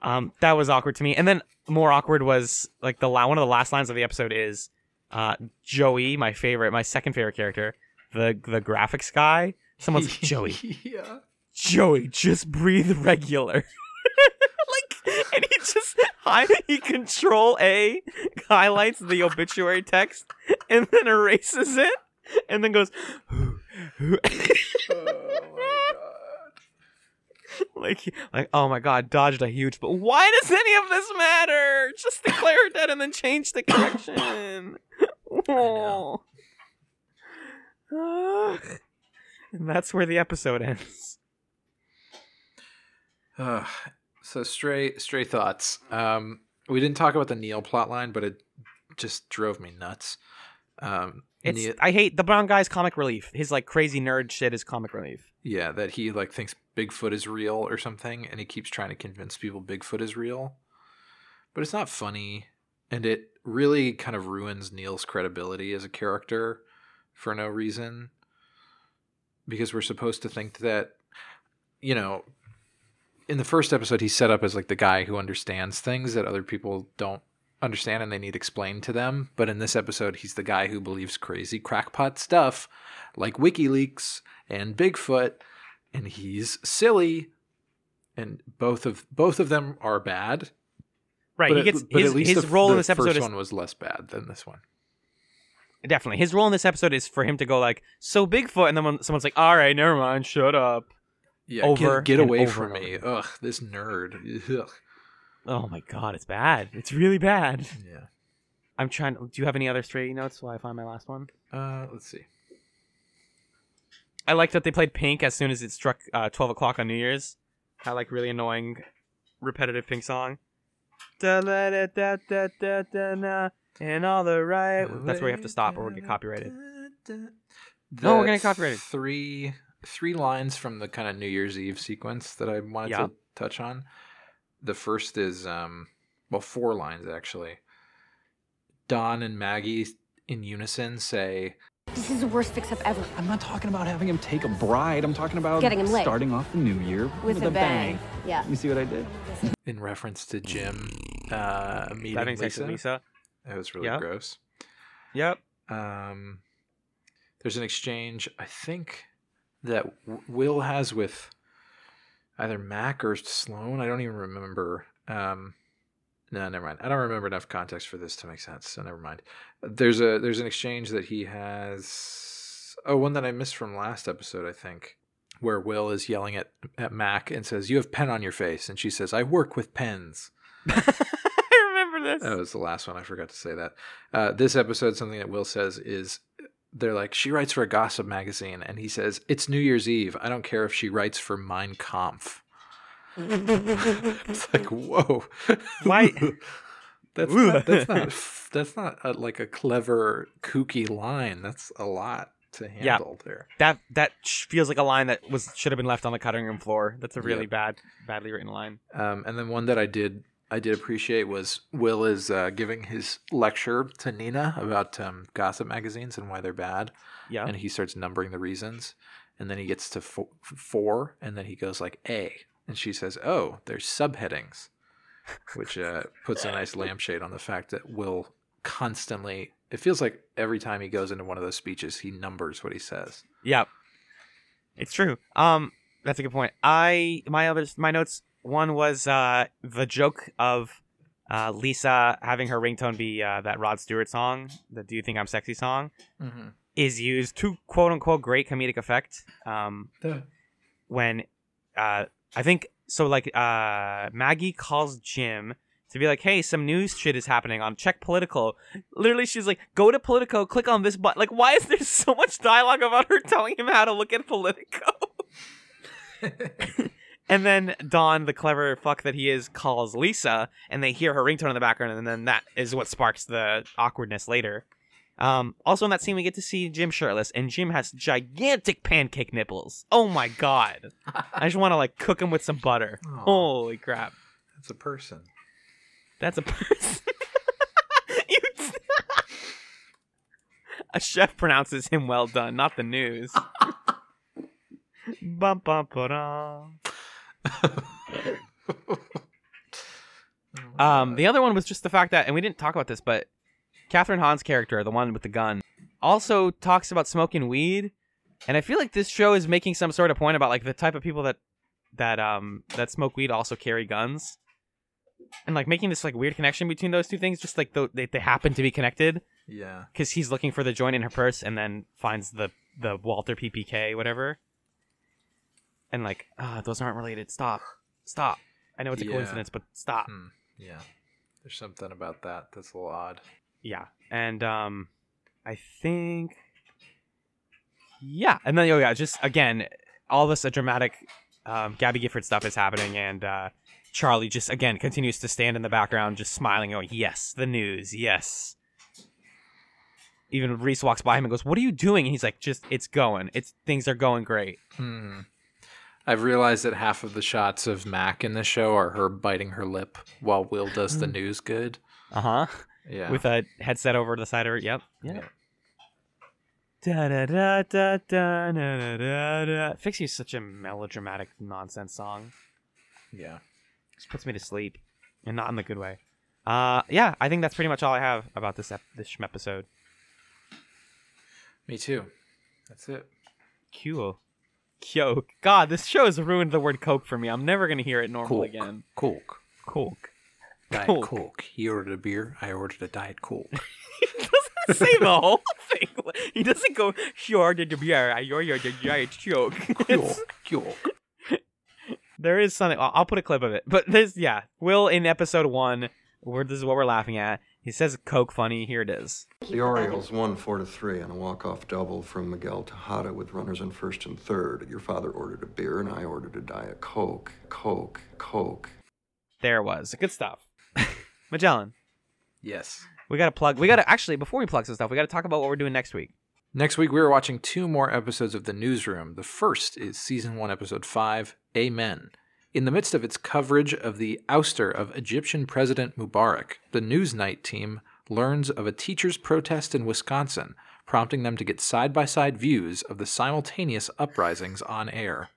Speaker 2: Um, that was awkward to me. And then more awkward was like the la- one of the last lines of the episode is uh Joey, my favorite, my second favorite character, the the graphics guy. Someone's Joey.
Speaker 1: yeah.
Speaker 2: Joey, just breathe regular. and he just hi, he control A highlights the obituary text and then erases it and then goes.
Speaker 1: Oh my god.
Speaker 2: like, like, oh my god, dodged a huge. But why does any of this matter? Just declare her dead and then change the correction.
Speaker 1: know.
Speaker 2: Ah. and that's where the episode ends.
Speaker 1: Uh, so stray stray thoughts. Um, we didn't talk about the Neil plotline, but it just drove me nuts. Um,
Speaker 2: It's
Speaker 1: Neil-
Speaker 2: I hate the brown guy's comic relief. His like crazy nerd shit is comic relief.
Speaker 1: yeah, that he like thinks Bigfoot is real or something, and he keeps trying to convince people Bigfoot is real, but it's not funny, and it really kind of ruins Neil's credibility as a character for no reason, because we're supposed to think that, you know, in the first episode he's set up as like the guy who understands things that other people don't understand and they need explained to them. But in this episode, he's the guy who believes crazy crackpot stuff like WikiLeaks and Bigfoot, and he's silly. And both of both of them are bad.
Speaker 2: Right.
Speaker 1: but
Speaker 2: he gets
Speaker 1: but
Speaker 2: his,
Speaker 1: at least
Speaker 2: his
Speaker 1: the,
Speaker 2: role
Speaker 1: the
Speaker 2: in this episode
Speaker 1: first
Speaker 2: is
Speaker 1: one was less bad than this one.
Speaker 2: definitely his role in this episode is for him to go like so Bigfoot, and then when someone's like, "All right, never mind, shut up."
Speaker 1: Yeah,
Speaker 2: Over
Speaker 1: get, get away
Speaker 2: over
Speaker 1: from me. Ugh, this nerd. Ugh.
Speaker 2: Oh my god, it's bad. It's really bad.
Speaker 1: Yeah.
Speaker 2: I'm trying. To, do you have any other stray notes while I find my last one?
Speaker 1: Uh, let's see.
Speaker 2: I like that they played Pink as soon as it struck uh, 12 o'clock on New Year's. I like really annoying, repetitive Pink song. Da da da da da da da na, and all the right. That's where we have to stop or we'll get copyrighted. No, we're gonna copyright it.
Speaker 1: Three three lines from the kind of New Year's Eve sequence that I wanted
Speaker 2: Yeah.
Speaker 1: to touch on. The first is, um, well, four lines actually. Don and Maggie in unison say,
Speaker 5: This is the worst fix-up ever.
Speaker 6: I'm not talking about having him take a bride. I'm talking about
Speaker 5: Getting him laid.
Speaker 6: starting off the new year
Speaker 5: With, a, bang. Yeah.
Speaker 6: You see what I did?
Speaker 1: in reference to Jim uh, meeting
Speaker 2: Having sex
Speaker 1: Lisa.
Speaker 2: with Lisa.
Speaker 1: That was really
Speaker 2: Yeah.
Speaker 1: gross.
Speaker 2: Yep.
Speaker 1: Um, there's an exchange, I think, that Will has with either Mac or Sloan. I don't even remember. Um, no, never mind. I don't remember enough context for this to make sense. So never mind. There's a there's an exchange that he has. Oh, one that I missed from last episode, I think, where Will is yelling at at Mac and says, "You have pen on your face," and she says, "I work with pens."
Speaker 2: I remember this.
Speaker 1: That was the last one. I forgot to say that. Uh, this episode, something that Will says is they're like, she writes for a gossip magazine, and he says, It's New Year's Eve. I don't care if she writes for Mein Kampf. it's like, whoa.
Speaker 2: Why-
Speaker 1: that's, not, that's not, that's not a, like a clever, kooky line. That's a lot to
Speaker 2: Yeah.
Speaker 1: handle there.
Speaker 2: That that feels like a line that was should have been left on the cutting room floor. That's a really
Speaker 1: Yep.
Speaker 2: bad, badly written line.
Speaker 1: Um, and then one that I did I did appreciate was Will is uh, giving his lecture to Nina about um, gossip magazines and why they're bad.
Speaker 2: Yeah.
Speaker 1: and he starts numbering the reasons and then he gets to fo- four and then he goes like a and she says oh there's subheadings which uh, puts a nice lampshade on the fact that will constantly it feels like every time he goes into one of those speeches he numbers what he says
Speaker 2: Yep. It's true. Um, that's a good point. I my other my notes. One was uh the joke of uh Lisa having her ringtone be uh, that Rod Stewart song, the "Do You Think I'm Sexy" song,
Speaker 1: mm-hmm.
Speaker 2: is used to quote unquote great comedic effect. Um, when uh I think so like uh Maggie calls Jim to be like, hey, some news shit is happening on check Politico. Literally, she's like, go to Politico, click on this button. Like, why is there so much dialogue about her telling him how to look at Politico? and then Don, the clever fuck that he is, calls Lisa, and they hear her ringtone in the background, and then that is what sparks the awkwardness later. Um, also in that scene, we get to see Jim shirtless, and Jim has gigantic pancake nipples. Oh my god! I just want to like cook him with some butter.
Speaker 1: Aw.
Speaker 2: Holy crap!
Speaker 1: that's a person
Speaker 2: That's a person. You- a chef pronounces him well done, not the news. bum, bum, ba-dum. Um, the other one was just the fact that, and we didn't talk about this, but Kathryn Hahn's character, the one with the gun, also talks about smoking weed, and I feel like this show is making some sort of point about like the type of people that that um that smoke weed also carry guns, and like making this like weird connection between those two things, just like th- they they happen to be connected.
Speaker 1: Yeah.
Speaker 2: Because he's looking for the joint in her purse and then finds the the Walther PPK whatever, and like ah those aren't related. Stop, stop. I know it's a
Speaker 1: Yeah.
Speaker 2: coincidence, but stop.
Speaker 1: Hmm. yeah there's something about that that's a little odd
Speaker 2: Yeah, and um, I think, yeah, and then oh yeah, just again, all this uh, dramatic, um, Gabby Gifford stuff is happening, and uh, Charlie just again continues to stand in the background, just smiling, going, "Yes, the news, yes." Even Reese walks by him and goes, "What are you doing?" And he's like, "Just, it's going. It's things are going great."
Speaker 1: Hmm. I've realized that half of the shots of Mac in the show are her biting her lip while Will does the news good.
Speaker 2: Uh huh.
Speaker 1: Yeah.
Speaker 2: With a headset over the side of her. Yep.
Speaker 1: yeah.
Speaker 2: Da da da da da da da da. Such a melodramatic nonsense song.
Speaker 1: Yeah.
Speaker 2: Just puts me to sleep, and not in the good way. Uh, yeah, I think that's pretty much all I have about this ep- this episode.
Speaker 1: Me too. That's it.
Speaker 2: Cool. Coke. God, this show has ruined the word Coke for me. I'm never gonna hear it normal
Speaker 1: Coke.
Speaker 2: again.
Speaker 1: Coke.
Speaker 2: Coke.
Speaker 1: Diet
Speaker 2: Coke.
Speaker 1: Coke. He ordered a beer. I ordered a Diet Coke.
Speaker 2: he doesn't say the whole thing. He doesn't go, "You ordered the beer. I ordered the giant Coke."
Speaker 1: Coke. Coke.
Speaker 2: There is something. I'll, I'll put a clip of it. But there's yeah. Will in episode one, where this is what we're laughing at. He says Coke funny. Here it is.
Speaker 7: The Orioles won four to three on a walk-off double from Miguel Tejada with runners on first and third. Your father ordered a beer, and I ordered a diet coke. Coke, coke.
Speaker 2: There it was. Good stuff. Magellan,
Speaker 1: Yes.
Speaker 2: we got to plug. We got to actually before we plug some stuff, we got to talk about what we're doing next week.
Speaker 1: Next week, we are watching two more episodes of The Newsroom. The first is season one, episode five, Amen. In the midst of its coverage of the ouster of Egyptian President Mubarak, the Newsnight team learns of a teacher's protest in Wisconsin, prompting them to get side by side views of the simultaneous uprisings on air.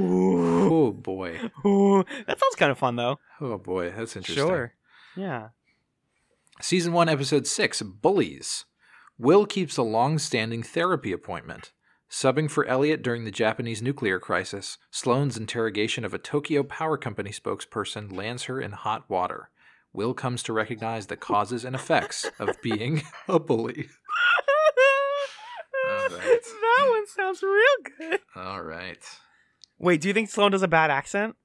Speaker 2: Ooh,
Speaker 1: Oh boy.
Speaker 2: ooh. that sounds kind of fun though.
Speaker 1: Oh boy, that's interesting.
Speaker 2: Sure. Yeah.
Speaker 1: Season 1, Episode 6 Bullies. Will keeps a long standing therapy appointment. Subbing for Elliot during the Japanese nuclear crisis, Sloan's interrogation of a Tokyo Power Company spokesperson lands her in hot water. Will comes to recognize the causes and effects of being a bully. All right.
Speaker 2: That one sounds real good.
Speaker 1: All right.
Speaker 2: Wait, do you think Sloane does a bad accent?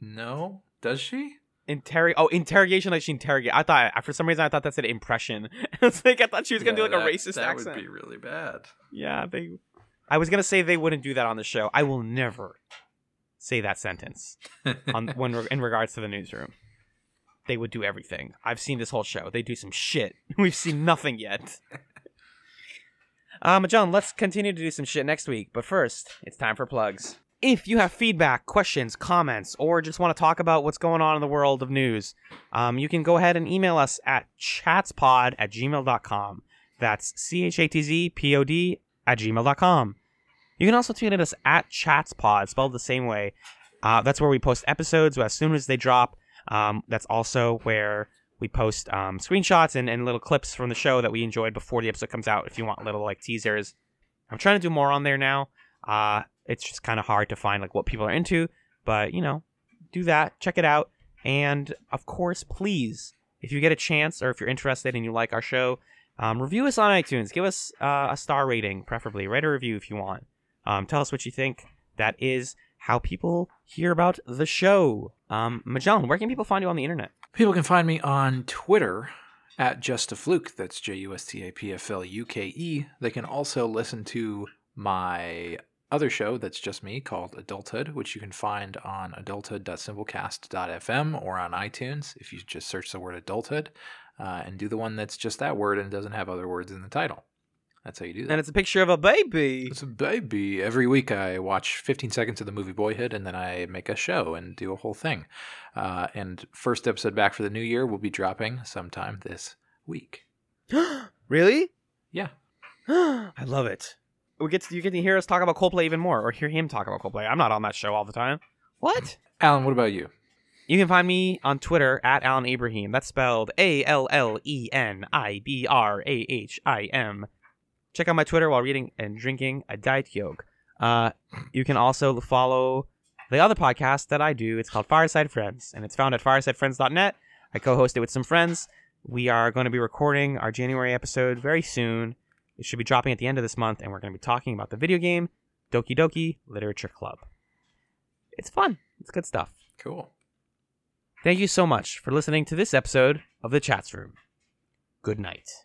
Speaker 1: No? Does she?
Speaker 2: Interrog oh interrogation like she interrogate. I thought for some reason I thought that said impression. it's like I thought she was gonna
Speaker 1: Yeah,
Speaker 2: do like
Speaker 1: that-
Speaker 2: a racist
Speaker 1: that
Speaker 2: accent.
Speaker 1: would be really bad.
Speaker 2: Yeah, they. I was gonna say they wouldn't do that on the show. I will never say that sentence on when in regards to the newsroom. They would do everything. I've seen this whole show. They do some shit. We've seen nothing yet. Um, John, let's continue to do some shit next week. But first, it's time for plugs. If you have feedback, questions, comments, or just want to talk about what's going on in the world of news, um, you can go ahead and email us at chatzpod at gmail.com. That's C H A T Z P O D at gmail.com. You can also tweet at us at chatzpod, spelled the same way. Uh, that's where we post episodes as soon as they drop. Um, that's also where we post um, screenshots and, and little clips from the show that we enjoyed before the episode comes out if you want little like teasers. I'm trying to do more on there now. Uh, it's just kind of hard to find like what people are into, but you know, do that, check it out, and of course, please, if you get a chance or if you're interested and you like our show, um, review us on iTunes. Give us uh, a star rating, preferably. Write a review if you want. Um, tell us what you think. That is how people hear about the show. Um, Magellan, where can people find you on the internet?
Speaker 1: People can find me on Twitter at Just a Fluke. That's J U S T A P F L U K E. They can also listen to my other show that's just me called Adulthood, which you can find on adulthood.simplecast.fm or on iTunes if you just search the word adulthood uh, and do the one that's just that word and doesn't have other words in the title. That's how you do that.
Speaker 2: And it's a picture of a baby.
Speaker 1: It's a baby. Every week I watch 15 seconds of the movie Boyhood and then I make a show and do a whole thing. Uh, and first episode back for the new year will be dropping sometime this week.
Speaker 2: really?
Speaker 1: Yeah.
Speaker 2: I love it. We get to, you get to hear us talk about Coldplay even more, or hear him talk about Coldplay. I'm not on that show all the time. What?
Speaker 1: Allen, what about you?
Speaker 2: You can find me on Twitter at Allen Ibrahim. That's spelled A L L E N I B R A H I M. Check out my Twitter while reading and drinking a Diet Coke. Uh, you can also follow the other podcast that I do. It's called Fireside Friends, and it's found at firesidefriends.net. I co-host it with some friends. We are going to be recording our January episode very soon. It should be dropping at the end of this month, and we're going to be talking about the video game Doki Doki Literature Club. It's fun. It's good stuff.
Speaker 1: Cool.
Speaker 2: Thank you so much for listening to this episode of The Chats Room. Good night.